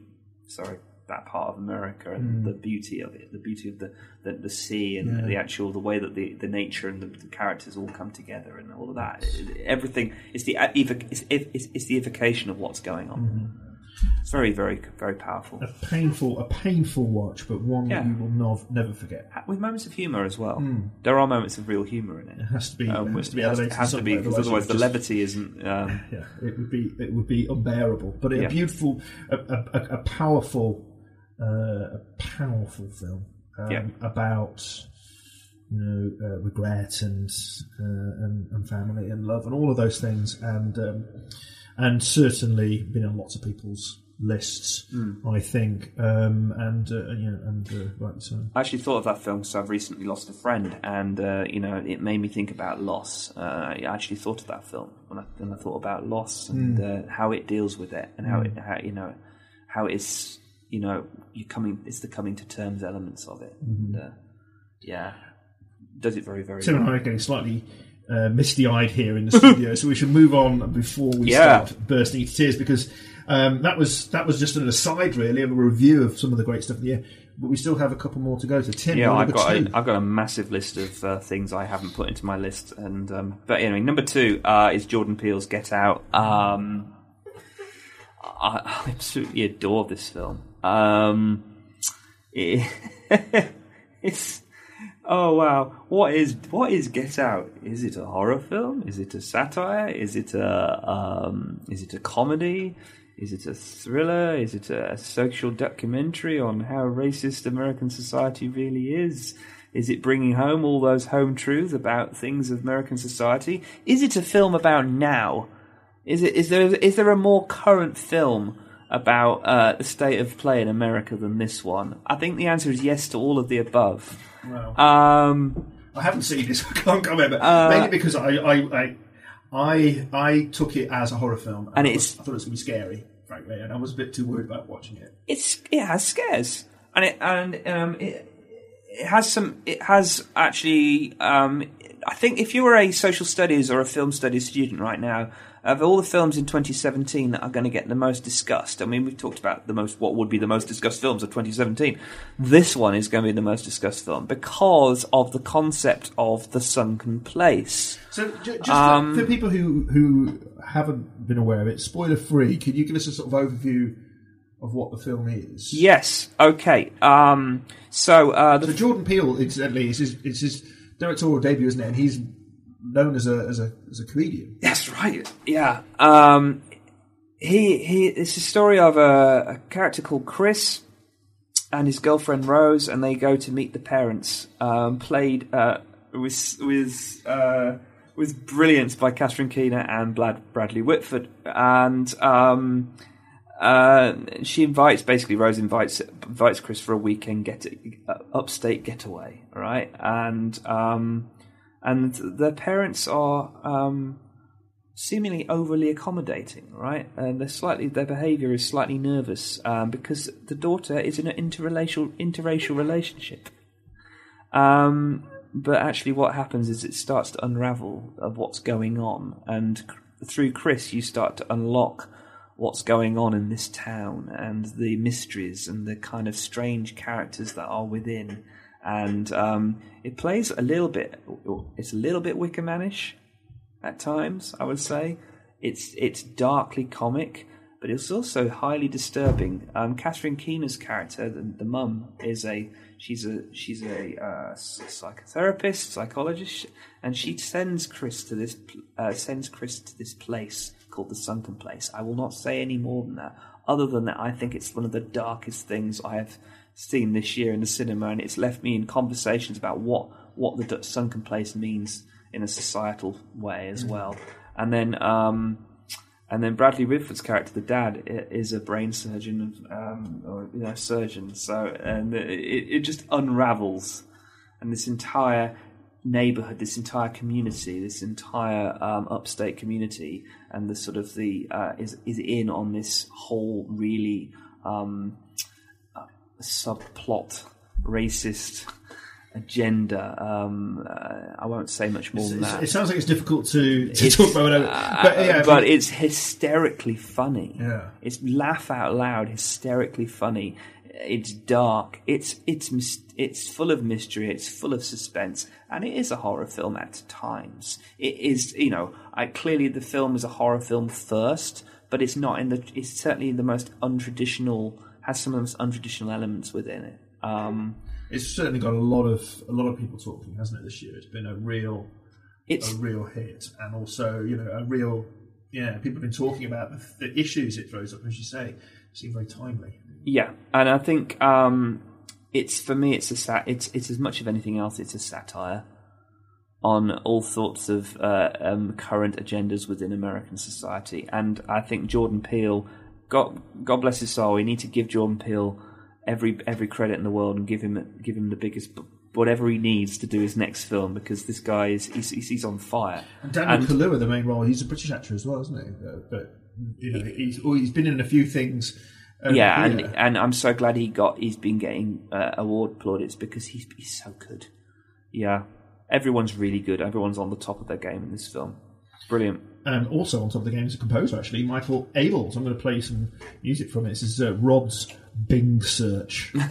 sorry, that part of America, and
Mm.
the beauty of it, the beauty of the the, the sea, and
Yeah.
the actual the way that the, the nature and the, the characters all come together, and all of that. Everything is the it's, it's, it's the evocation of what's going on.
Mhm.
Very, very, very powerful.
A painful, a painful watch, but one
Yeah.
that you will nov- never forget.
with moments of humour as well.
Mm.
There are moments of real humour in it.
It has to be-
Um,
it has to be
it has, has to be because
otherwise
the
just-
levity isn't. Um, [LAUGHS]
yeah, it would be it would be unbearable. But a
Yeah.
beautiful, a, a, a- a powerful, uh, a powerful film um,
Yeah.
about you know uh, regret and, uh, and and family and love and all of those things, and um, and certainly been on lots of people's lists.
Mm.
I think, um, and uh, you know, and uh, rightly so.
I actually thought of that film because I've recently lost a friend, and uh, you know it made me think about loss. Uh, I actually thought of that film when I, when I thought about loss and
Mm.
uh, how it deals with it, and how
Mm.
it how you know how it's you know you coming it's the coming to terms elements of it.
Mhm.
And, uh, yeah, does it very very.
Tim and
well.
I are getting slightly uh, misty-eyed here in the studio, [LAUGHS] so we should move on before we
Yeah.
start bursting into tears because um, that was that was just an aside, really, of a review of some of the great stuff of the year. But we still have a couple more to go to. Tim,
yeah, I've got
two.
a, I've got a massive list of uh, things I haven't put into my list, and um, but anyway, number two uh, is Jordan Peele's Get Out. Um, I, I absolutely adore this film. Um, it- [LAUGHS] it's oh wow, what is what is Get Out? Is it a horror film? Is it a satire? Is it a um, is it a comedy? Is it a thriller? Is it a social documentary on how racist American society really is? Is it bringing home all those home truths about things of American society? Is it a film about now? Is it is there is there a more current film about uh, the state of play in America than this one? I think the answer is yes to all of the above.
Wow.
Um,
I haven't seen this. [LAUGHS] I can't but
Uh,
mainly because I, I, I, I, I took it as a horror film,
And
I
it's-
I thought it was going to be scary, frankly, and I was a bit too worried about watching it.
it's it has scares and it and um it, it has some it has actually um I think if you were a social studies or a film studies student right now of all the films in 2017 that are going to get the most discussed I mean we've talked about the most what would be the most discussed films of 2017 this one is going to be the most discussed film because of the concept of the sunken place
So, ju- just
Um,
for, for people who who haven't been aware of it, spoiler free, can you give us a sort of overview of what the film is?
yes okay um so uh the
So Jordan Peele, incidentally, is his, it's his directorial debut, isn't it? And he's known as a as a as a comedian.
That's right. Yeah. Um, he he. It's a story of a, a character called Chris and his girlfriend Rose, and they go to meet the parents. Um, played uh, with with uh, with brilliance by Catherine Keener and Brad, Bradley Whitford, and um, uh, she invites basically Rose invites invites Chris for a weekend get uh, upstate getaway, right, and um, and their parents are um, seemingly overly accommodating, right? And they're slightly their behaviour is slightly nervous um, because the daughter is in an interracial interracial relationship. Um, but actually, what happens is it starts to unravel of what's going on, and through Chris, you start to unlock what's going on in this town and the mysteries and the kind of strange characters that are within. And um, it plays a little bit. It's a little bit Wickermanish at times. I would say it's it's darkly comic, but it's also highly disturbing. Um, Catherine Keener's character, the, the mum, is a she's a she's a uh, psychotherapist, psychologist, and she sends Chris to this uh, sends Chris to this place called the Sunken Place. I will not say any more than that. Other than that, I think it's one of the darkest things I have seen this year in the cinema, and it's left me in conversations about what what the d- Sunken Place means in a societal way as
Mm.
well. And then um, and then Bradley Whitford's character, the dad, is a brain surgeon um, or you know surgeon. So and it, it just unravels, and this entire neighborhood, this entire community, this entire um, upstate community, and the sort of the uh, is is in on this whole really um, subplot racist agenda. Um, uh, I won't say much more than
It's-
that.
It sounds like it's difficult to, to
It's,
talk about it,
uh,
but yeah, I
but
mean-
it's hysterically funny.
Yeah.
It's laugh out loud, hysterically funny. It's dark. It's it's it's full of mystery. It's full of suspense, and it is a horror film at times. It is, you know, I, clearly the film is a horror film first, but it's not in the. It's certainly the most untraditional. Has some of those untraditional elements within it. Um,
it's certainly got a lot of a lot of people talking, hasn't it? This year, it's been a real,
It's-
a real hit, and also you know a real yeah. People have been talking about the, the issues it throws up, as you say, seem very timely.
Yeah, and I think um, it's for me. It's a sat. It's it's as much of anything else. It's a satire on all sorts of uh, um, current agendas within American society, and I think Jordan Peele. God, God bless his soul. We need to give Jordan Peele every every credit in the world and give him give him the biggest whatever he needs to do his next film because this guy is he's, he's he's on fire.
And Daniel
And-
Kaluuya, the main role, he's a British actor as well, isn't he? Uh, but you know, he's oh, he's been in a few things.
yeah, and and I'm so glad he got he's been getting uh, award plaudits because he's he's so good. Yeah, everyone's really good. Everyone's on the top of their game in this film. Brilliant.
And also on top of the game is a composer, actually, Michael Abel. So I'm going to play some music from it. This is uh, Rod's Bing search. [LAUGHS]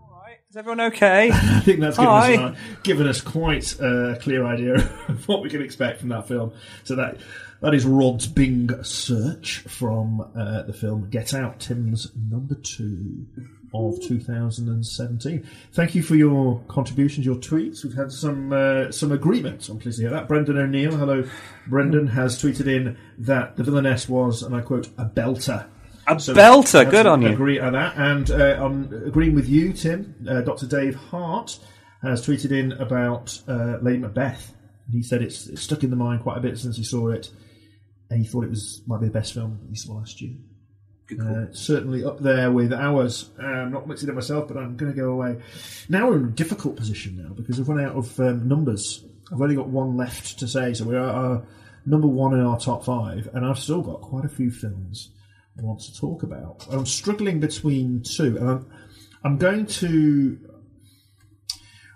All right, Is everyone okay? [LAUGHS]
I think that's given us, a- given us quite a clear idea of [LAUGHS] what we can expect from that film. So that that is Rod's Bing search from uh, the film Get Out, Tim's number two of 2017. Thank you for your contributions, your tweets. We've had some uh, some agreements. I'm pleased to hear that. Brendan O'Neill, hello, Brendan has tweeted in that the villainess was, and I quote, a belter.
A belter, good on you.
Agree on that, and uh, I'm agreeing with you, Tim. Uh, Dr. Dave Hart has tweeted in about uh, Lady Macbeth. He said it's, it's stuck in the mind quite a bit since he saw it, and he thought it was might be the best film he saw last year. Uh, certainly up there with ours. I'm not mixing it myself, but I'm going to go away. Now we're in a difficult position now because we've run out of um, numbers. I've only got one left to say, so we are uh, number one in our top five, and I've still got quite a few films I want to talk about. I'm struggling between two, and I'm, I'm going to.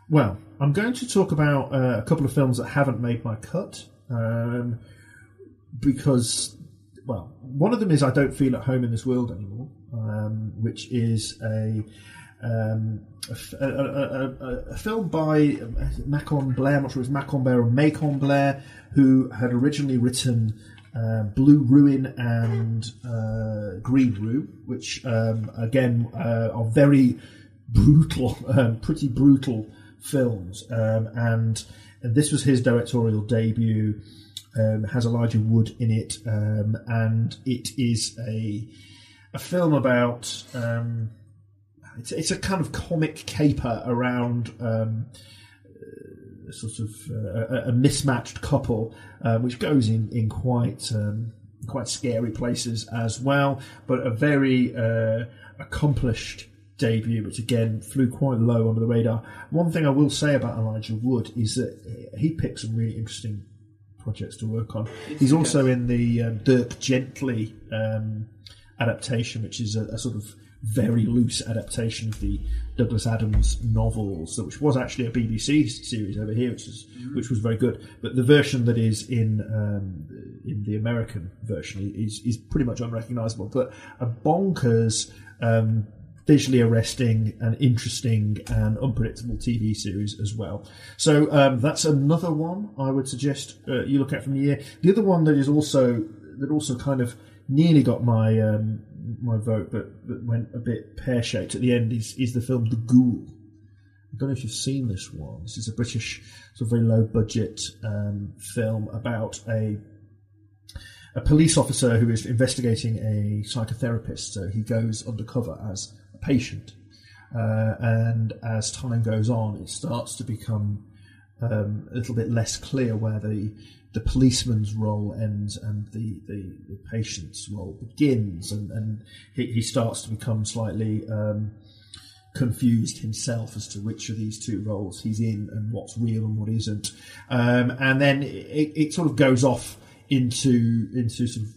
Well, I'm going to talk about uh, a couple of films that haven't made my cut. Um, because, well, one of them is I don't feel at home in this world anymore, um, which is a, um, a, a- a- film by Macon Blair, I'm not sure it's Macon Blair or Macon Blair, who had originally written uh, Blue Ruin and uh, Green Room, which, um, again, uh, are very brutal, [LAUGHS] um, pretty brutal films. Um, and, and this was his directorial debut. Um, has Elijah Wood in it, um, and it is a a film about. Um, it's, it's a kind of comic caper around um, uh, sort of uh, a, a mismatched couple, uh, which goes in in quite um, quite scary places as well, but a very uh, accomplished debut, which again flew quite low under the radar. One thing I will say about Elijah Wood is that he picked some really interesting projects to work on. He's also in the um, Dirk Gently um, adaptation, which is a, a sort of very loose adaptation of the Douglas Adams novels, which was actually a BBC series over here, which was which was very good. But the version that is in um, in the American version is is pretty much unrecognisable. But a bonkers. Visually arresting and interesting and unpredictable TV series as well. So um, that's another one I would suggest uh, you look at from the year. The other one that is also that also kind of nearly got my um, my vote, but, but went a bit pear shaped at the end is is the film The Ghoul. I don't know if you've seen this one. This is a British sort of very low budget um, film about a a police officer who is investigating a psychotherapist. So he goes undercover as patient. Uh, and as time goes on, it starts to become um, a little bit less clear where the the policeman's role ends and the, the, the patient's role begins, and, and he, he starts to become slightly um, confused himself as to which of these two roles he's in and what's real and what isn't. Um, and then it, it sort of goes off into into sort of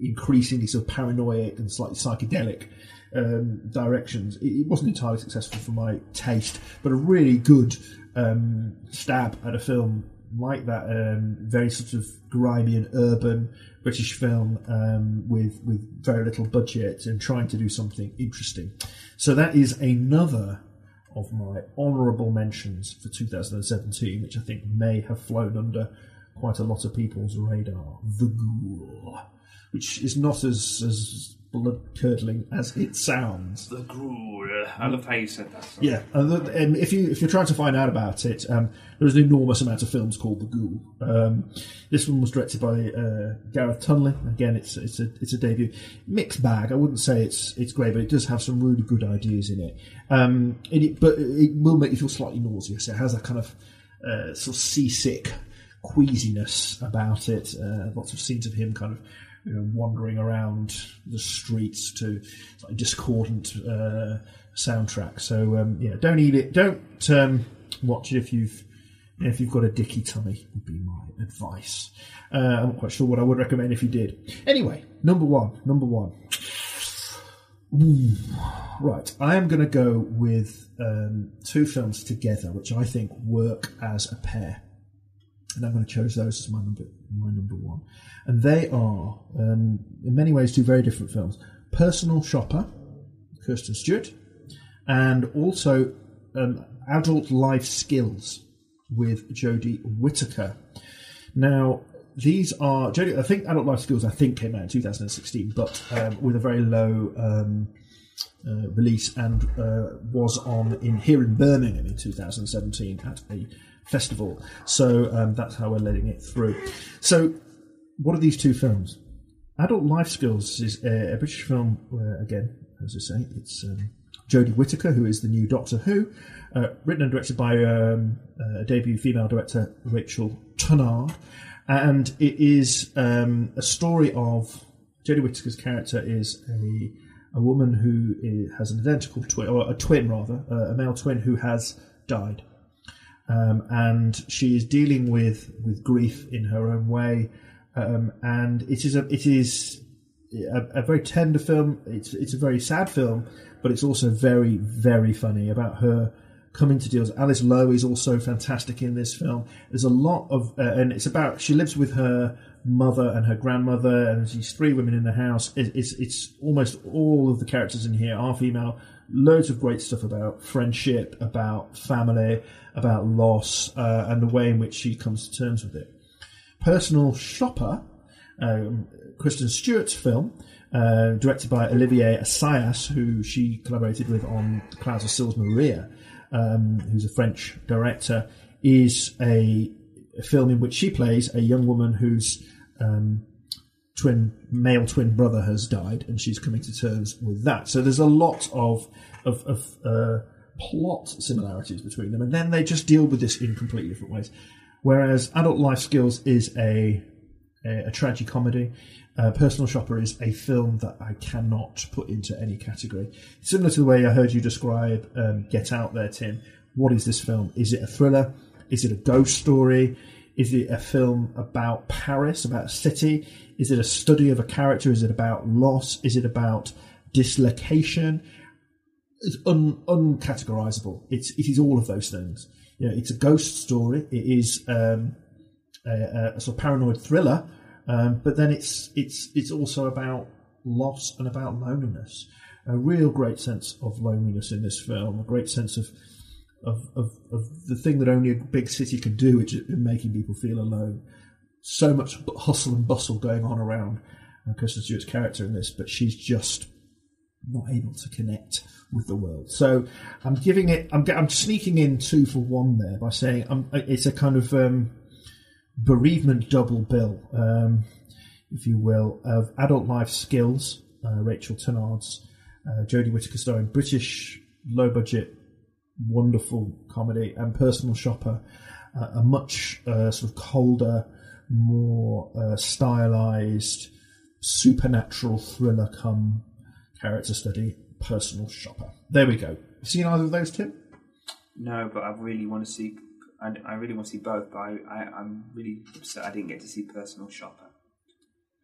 increasingly sort of paranoid and slightly psychedelic um, directions. It, it wasn't entirely successful for my taste, but a really good um, stab at a film like that, um, very sort of grimy and urban British film um, with with very little budget and trying to do something interesting. So that is another of my honourable mentions for 2017, which I think may have flown under quite a lot of people's radar. The Ghoul, which is not as as blood curdling as it sounds.
The Ghoul. I love how you said that. sorry.
Yeah, and the- and if you if you're trying to find out about it, um, there's an enormous amount of films called The Ghoul. Um, this one was directed by uh, Gareth Tunley. Again, it's it's a it's a debut. Mixed bag. I wouldn't say it's it's great, but it does have some really good ideas in it. Um, and it but it will make you feel slightly nauseous. It has that kind of uh, sort of seasick queasiness about it. Uh, lots of scenes of him kind of you know, wandering around the streets to like discordant uh, soundtrack. So um, yeah, don't eat it. Don't um, watch it if you've if you've got a dicky tummy. Would be my advice. Uh, I'm not quite sure what I would recommend if you did. Anyway, number one. Number one. Ooh, right, I am going to go with um, two films together, which I think work as a pair, and I'm going to choose those as my number my number one. And they are, um, in many ways, two very different films: Personal Shopper, Kristen Stewart, and also um, Adult Life Skills with Jodie Whittaker. Now, these are Jodie. I think Adult Life Skills. I think came out in 2016, but um, with a very low um, uh, release and uh, was on in here in Birmingham in 2017 at a festival. So um, that's how we're letting it through. So, what are these two films? Adult Life Skills is a, a British film. Where, again, as I say, it's um, Jodie Whittaker, who is the new Doctor Who, uh, written and directed by um, uh, debut female director Rachel Tunnard, and it is um, a story of Jodie Whittaker's character is a a woman who has an identical twin, or a twin rather, uh, a male twin who has died, um, and she is dealing with with grief in her own way, um, and it is a it is a, a very tender film. It's it's a very sad film, but it's also very very funny about her coming to deals. Alice Lowe is also fantastic in this film. There's a lot of, uh, and it's about she lives with her mother and her grandmother, and she's three women in the house. It, it's it's almost all of the characters in here are female. Loads of great stuff about friendship, about family, about loss, uh, and the way in which she comes to terms with it. Personal Shopper, um, Kristen Stewart's film, uh, directed by Olivier Assayas, who she collaborated with on The Clouds of Sils Maria, um, who's a French director, is a, film in which she plays a young woman who's um, twin male twin brother has died, and she's coming to terms with that. So there's a lot of of, of uh, plot similarities between them, and then they just deal with this in completely different ways. Whereas Adult Life Skills is a a, a tragic comedy. Uh, Personal Shopper is a film that I cannot put into any category. Similar to the way I heard you describe um, Get Out there, Tim. What is this film? Is it a thriller? Is it a ghost story? Is it a film about Paris, about a city? Is it a study of a character? Is it about loss? Is it about dislocation? It's un, uncategorizable. It's it is all of those things. You know, it's a ghost story. It is um, a, a sort of paranoid thriller, um, but then it's it's it's also about loss and about loneliness. A real great sense of loneliness in this film. A great sense of of, of, of the thing that only a big city can do, which is making people feel alone. So much hustle and bustle going on around uh, Kristen Stewart's character in this, but she's just not able to connect with the world. So I'm giving it. I'm, I'm sneaking in two for one there by saying um, it's a kind of um, bereavement double bill, um, if you will, of adult life skills. Uh, Rachel Tunnard's uh, Jodie Whittaker starring British low budget, wonderful comedy, and Personal Shopper, uh, a much uh, sort of colder, more uh, stylized, supernatural thriller come character study. Personal Shopper. There we go. Seen either of those, Tim?
No, but I really want to see. I, I really want to see both, but I, I, I'm really upset I didn't get to see Personal Shopper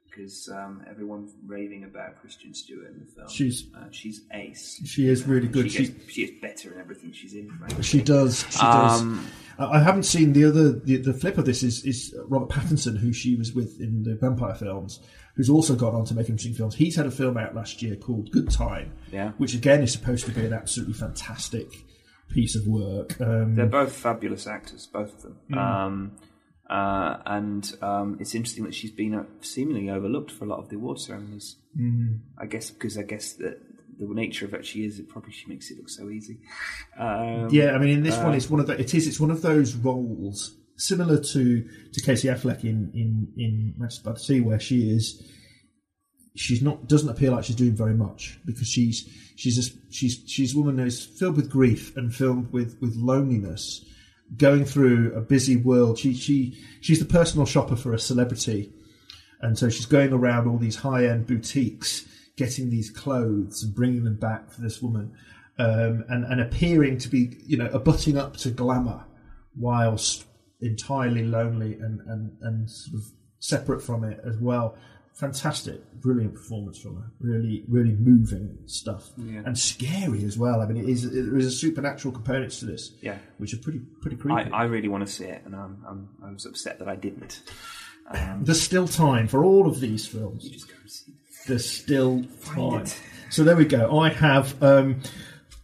because um, everyone's raving about Kristen Stewart in the film.
She's-
uh, she's ace.
She is really good.
She,
She-
gets, she is better in everything she's in. Frankly.
She does. She does.
Um,
I I haven't seen the other. The, the flip of this is is Robert Pattinson, who she was with in the vampire films, who's also gone on to make interesting films. He's had a film out last year called Good Time,
Yeah.
which again is supposed to be an absolutely fantastic piece of work. Um,
They're both fabulous actors, both of them.
Mm.
Uh, and um, it's interesting that she's been uh, seemingly overlooked for a lot of the award ceremonies.
Mm.
I guess because I guess that the nature of it she is, it probably she makes it look so easy. Um,
yeah, I mean, in this
uh,
one, it's one of the. It is. It's one of those roles similar to to Casey Affleck in in in Manchester by the Sea, where she is. She's not doesn't appear like she's doing very much because she's she's just she's she's a woman who's filled with grief and filled with with loneliness, going through a busy world. She she she's the personal shopper for a celebrity, and so she's going around all these high end boutiques, getting these clothes and bringing them back for this woman, um, and and appearing to be you know abutting up to glamour, whilst entirely lonely and and and sort of separate from it as well. Fantastic, brilliant performance from her. Really, really moving stuff,
Yeah.
and scary as well. I mean, it is there is a supernatural component to this,
Yeah.
which are pretty pretty creepy.
I, I really want to see it, and I'm, I'm I was upset that I didn't. Um,
There's still time for all of these films. There's still time. So there we go. I have um,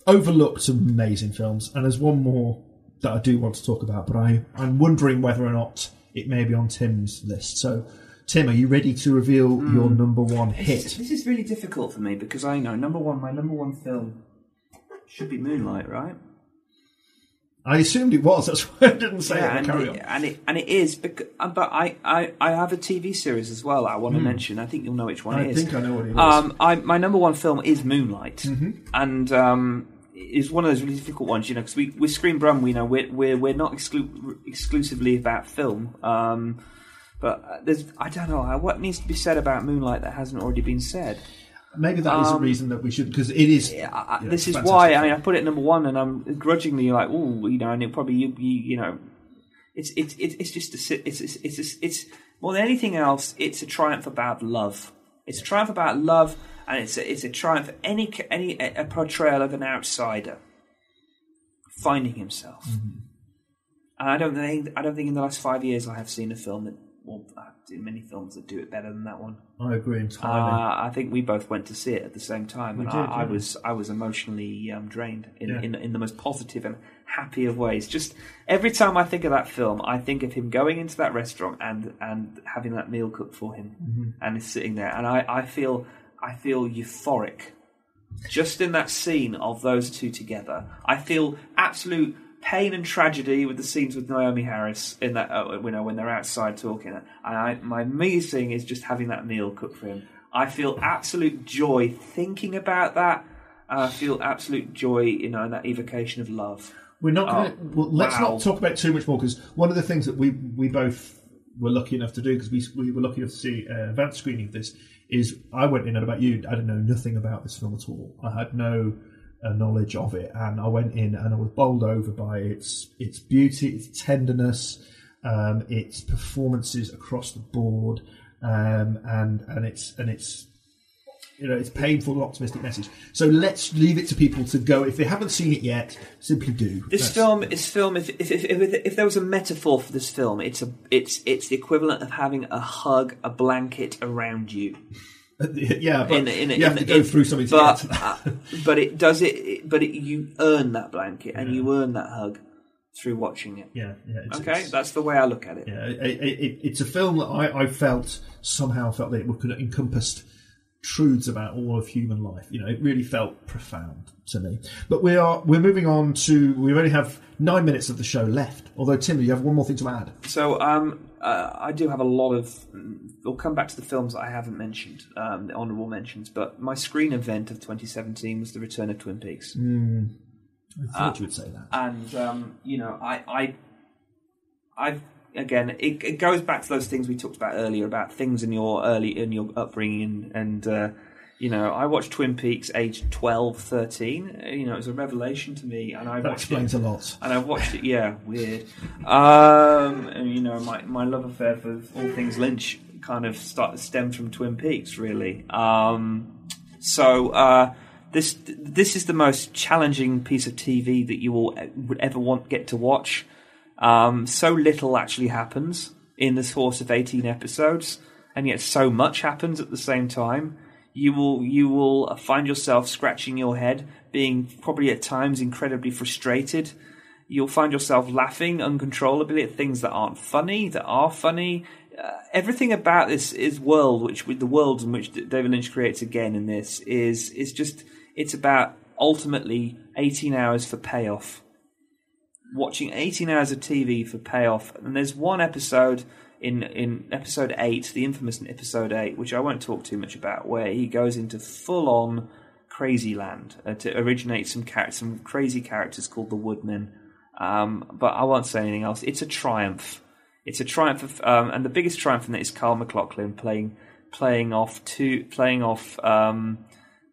overlooked some amazing films, and there's one more that I do want to talk about, but I, I'm wondering whether or not it may be on Tim's list. So, Tim, are you ready to reveal your number one
This
hit?
is, this is really difficult for me because I know number one, my number one film should be Moonlight, right?
I assumed it was. [LAUGHS] That's why I didn't say
yeah,
it.
and,
Carry
it,
on.
and it and it is. Because, but I, I, I have a TV series as well. I want to
Hmm.
mention. I think you'll know which one is.
I
it is.
think I know what it is.
Um, I, my number one film is Moonlight,
Mhm.
and um, is one of those really difficult ones. You know, because we with Screen Brum, we know we're we're, we're not exclu- exclusively about film. Um, but there's I don't know what needs to be said about Moonlight that hasn't already been said.
Maybe that is a
Um,
reason that we should, because it is.
I-
you know,
this is why I mean I put it number one, and I'm grudgingly like, oh, you know, and it probably you, you, you know, it's it's it's it's just a, it's it's it's it's, it's more than anything else, it's a triumph about love. It's a triumph about love, and it's a, it's a triumph any any a portrayal of an outsider finding himself.
Mm-hmm.
And I don't think I don't think in the last five years I have seen a film that well, seen many films that do it better than that one.
I agree entirely.
Uh, I think we both went to see it at the same time,
We
and
did,
I, I was I was emotionally um, drained in,
Yeah.
in in the most positive and happy of ways. Just every time I think of that film, I think of him going into that restaurant and and having that meal cooked for him,
Mhm.
and he's sitting there, and I, I feel I feel euphoric just in that scene of those two together. I feel absolute pain and tragedy with the scenes with Naomie Harris in that uh, you know when they're outside talking. And I, my main thing is just having that meal cooked for him. I feel absolute joy thinking about that. I feel absolute joy, you know, in that evocation of love.
We're not going to.
Oh,
well, let's
wow.
not talk about too much more because one of the things that we we both were lucky enough to do because we we were lucky enough to see an advanced screening of this is I went in and about you. I didn't know nothing about this film at all. I had no uh, knowledge of it, and I went in and I was bowled over by its its beauty, its tenderness, um, its performances across the board, um, and and its and its you know, it's painful and optimistic message. So let's leave it to people to go. If they haven't seen it yet, simply do.
This
That's-
film, this film, if, if, if, if, if there was a metaphor for this film, it's a it's it's the equivalent of having a hug, a blanket around you. [LAUGHS]
yeah, but you have to go through something to
but,
get to that.
uh, but it does it, it- But it, you earn that blanket and you earn that hug through watching it.
Yeah, yeah. It's,
okay,
it's-
that's the way I look at it.
yeah, it, it, it, it's a film that I, I felt somehow felt that it could have encompassed truths about all of human life. You know, it really felt profound to me. But we are we're moving on to. We only have nine minutes of the show left. Although Tim, you have one more thing to add.
So um, uh, I do have a lot of. We'll come back to the films I haven't mentioned, um, the honourable mentions. But my screen event of 2017 was the return of Twin Peaks.
Mm, I thought
Uh,
you would say that.
And um, you know, I, I, I again, it, it goes back to those things we talked about earlier about things in your early in your upbringing, and uh, you know, I watched Twin Peaks age 12, 13. You know, it was a revelation to me, and I
That explains
it,
a lot.
And I watched it, yeah, weird. Um, and you know, my my love affair for all things Lynch kind of start stemmed from Twin Peaks, really. Um, so. Uh, this this is the most challenging piece of TV that you will would ever want get to watch. Um, so little actually happens in the course of eighteen episodes, and yet so much happens at the same time. You will you will find yourself scratching your head, being probably at times incredibly frustrated. You'll find yourself laughing uncontrollably at things that aren't funny, that are funny. Uh, everything about this is world, which with the world in which David Lynch creates again in this is is just it's about ultimately 18 hours for payoff. Watching 18 hours of TV for payoff, and there's one episode in in episode eight, the infamous episode eight, which I won't talk too much about, where he goes into full on crazy land uh, to originate some char- some crazy characters called the Woodmen. Um, but I won't say anything else. It's a triumph. It's a triumph, of, um, and the biggest triumph in that is Kyle MacLachlan playing playing off two playing off um,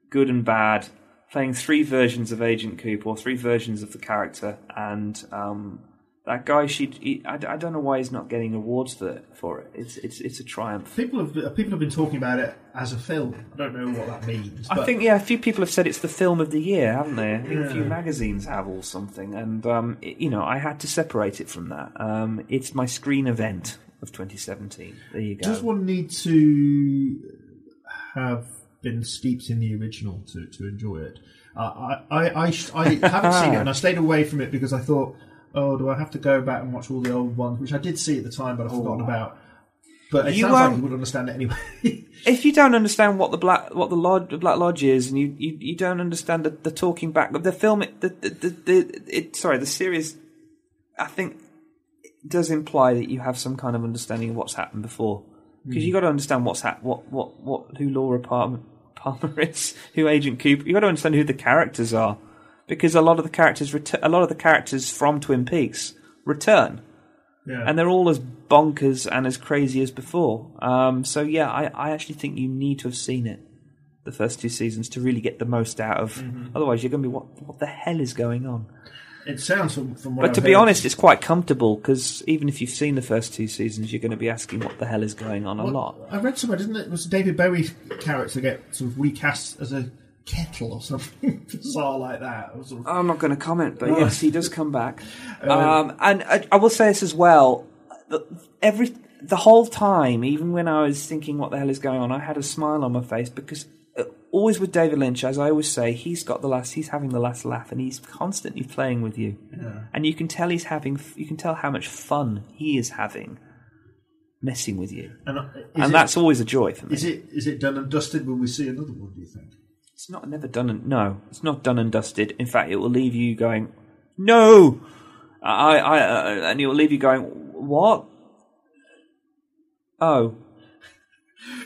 good and bad, playing three versions of Agent Cooper or three versions of the character, and um, that guy. She, he, I, I don't know why he's not getting awards for it. For it, it's it's it's a triumph.
People have people have been talking about it as a film. I don't know what that means.
I think yeah, a few people have said it's the film of the year, haven't they? I think a few magazines have or something, and um, it- you know, I had to separate it from that. Um, it's my screen event of 2017. There you go.
Does one need to have been steeped in the original to, to enjoy it? I, I, I, I haven't seen it, and I [LAUGHS] stayed away from it because I thought, oh, do I have to go back and watch all the old ones, which I did see at the time, but I've forgotten about. But it
You,
sounds like you would understand it anyway. [LAUGHS]
if you don't understand what the black what the lodge, the Black Lodge is, and you, you, you don't understand the, the talking back of the film, it, the, the, the, the it sorry the series, I think it does imply that you have some kind of understanding of what's happened before, because
Mm.
you got to understand what's hap- what what what who Laura Palmer, Palmer is, who Agent Cooper. You got to understand who the characters are, because a lot of the characters ret- a lot of the characters from Twin Peaks return
Yeah.
and they're all as bonkers and as crazy as before. Um, so yeah, I, I actually think you need to have seen it the first two seasons to really get the most out of.
Mhm.
Otherwise, you're going to be what what the hell is going on?
it sounds from, from what
But
I've
to be
heard-
honest, it's quite comfortable because even if you've seen the first two seasons, you're going to be asking what the hell is going on a lot.
I read somewhere, didn't it? Was David Bowie's character get sort of recast as a kettle or something [LAUGHS] bizarre like that? Sort of-
I'm not going to comment, but
No.
yes, he does come back. [LAUGHS]
Um,
Um, and I, I will say this as well: the- every the whole time, even when I was thinking, "What the hell is going on?" I had a smile on my face because uh, always with David Lynch, as I always say, he's got the last, he's having the last laugh, and he's constantly playing with you,
Yeah.
and you can tell he's having, you can tell how much fun he is having messing with you,
And, uh,
and
it-
that's always a joy for me.
Is it is it done and dusted? when we see another one? Do you think?
It's not never done and no, it's not done and dusted. In fact, it will leave you going, no, I, I, uh, and it will leave you going, what? Oh,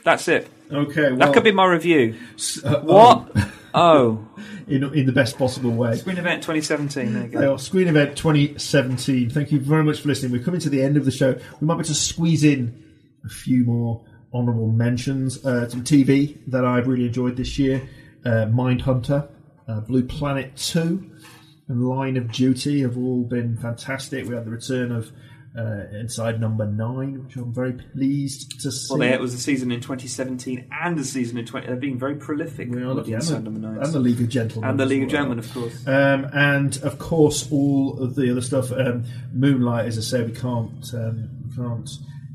that's it.
Okay, well-
that could be my review.
uh,
what? [LAUGHS] oh,
in in the best possible way.
Screen Event 2017. There you go.
Are Screen Event 2017. Thank you very much for listening. We're coming to the end of the show. We might be able to squeeze in a few more honourable mentions uh, to TV that I've really enjoyed this year. Uh, Mindhunter, uh, Blue Planet 2, and Line of Duty have all been fantastic. We had the return of uh, Inside Number 9, which I'm very pleased to see.
Well, it was a season in 2017 and a season in 20. They're being very prolific.
We are
the
And
Inside
the,
Number Nines.
and the League of Gentlemen.
And the League of. Gentlemen, of course.
Um, and of course, all of the other stuff. Um, Moonlight, as I say, we can't um, we can't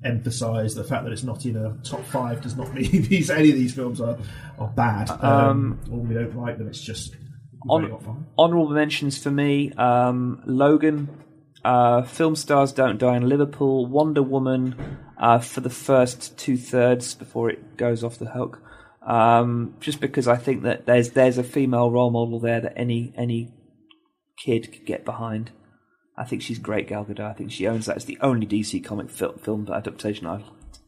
emphasise the fact that it's not in a top five. Does not mean [LAUGHS] these any of these films are are bad um, or we don't like them. It's just
Hon- honorable mentions for me: um, Logan, uh, Film Stars Don't Die in Liverpool, Wonder Woman uh, for the first two thirds before it goes off the hook. Um, just because I think that there's there's a female role model there that any any kid could get behind. I think she's great, Gal Gadot. I think she owns that. It's the only DC comic fil- film adaptation I've liked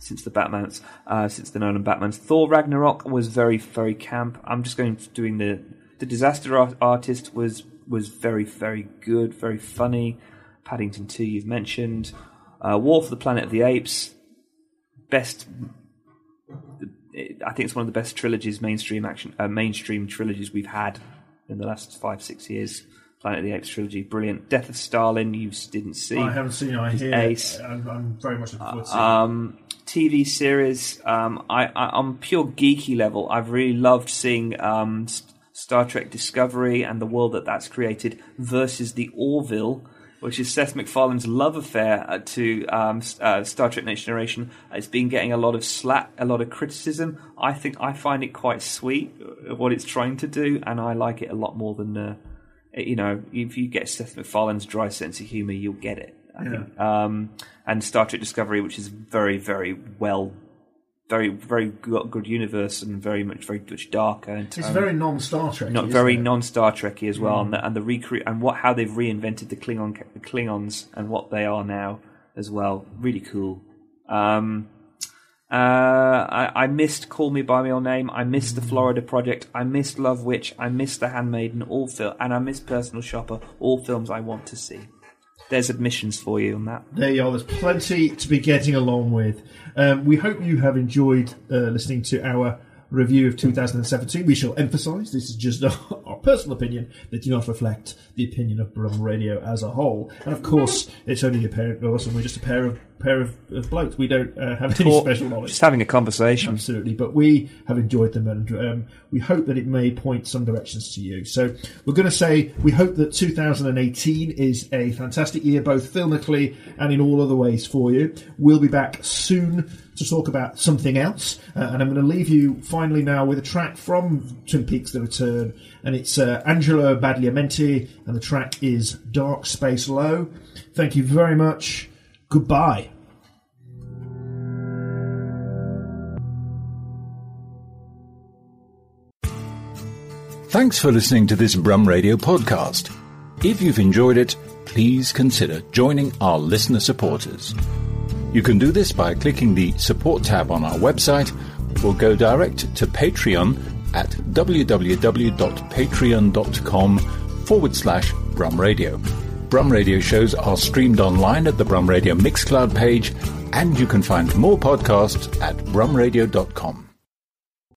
since the Batman's, uh, since the Nolan Batman's. Thor Ragnarok was very, very camp. I'm just going doing the the Disaster Ar- Artist was was very, very good, very funny. Paddington Two, you've mentioned. Uh, War for the Planet of the Apes, best. I think it's one of the best trilogies, mainstream action, uh, mainstream trilogies we've had in the last five, six years. Planet of the Apes trilogy, brilliant. Death of Stalin, you didn't see.
I haven't seen. it. I hear
Ace.
I'm, I'm very much looking forward to. seeing it.
Um, TV series, um, I, I, on pure geeky level, I've really loved seeing um, Star Trek Discovery and the world that that's created versus the Orville, which is Seth MacFarlane's love affair uh, to um, uh, Star Trek Next Generation. It's been getting a lot of slack, a lot of criticism. I think I find it quite sweet uh, what it's trying to do, and I like it a lot more than. Uh, you know, if you get Seth MacFarlane's dry sense of humour, you'll get it. I
Yeah.
think. Um, and Star Trek Discovery, which is very, very well, very, very good, good universe and very much, very much darker. And,
It's very non-Star Trek.
not very non Star Trekky as well, and the, and the recre- and what how they've reinvented the Klingon the Klingons and what they are now as well. Really cool. Um, uh, I, I missed Call Me by Your Name. I missed the Florida Project. I missed Love Witch. I missed The Handmaiden. All fil- and I missed Personal Shopper. All films I want to see. There's admissions for you on that.
There you are. There's plenty to be getting along with. Um, we hope you have enjoyed uh, listening to our review of 2017. We shall emphasise this is just our, [LAUGHS] our personal opinion that do not reflect the opinion of Brum Radio as a whole. And of course, it's only a pair of us, and we're just a pair of pair of, of blokes. We don't uh, have any
Talk-
special knowledge.
Just having a conversation.
Absolutely, but we have enjoyed them, and um, we hope that it may point some directions to you. So we're going to say we hope that 2018 is a fantastic year, both filmically and in all other ways for you. We'll be back soon to talk about something else, uh, and I'm going to leave you finally now with a track from Twin Peaks: The Return, and it's uh, Angelo Badalamenti, and the track is Dark Space Low. Thank you very much. Goodbye.
Thanks for listening to this Brum Radio podcast. If you've enjoyed it, please consider joining our listener supporters. You can do this by clicking the support tab on our website or go direct to Patreon at www.patreon.com forward slash Brum Radio. Brum Radio shows are streamed online at the Brum Radio Mixcloud page, and you can find more podcasts at brumradio.com.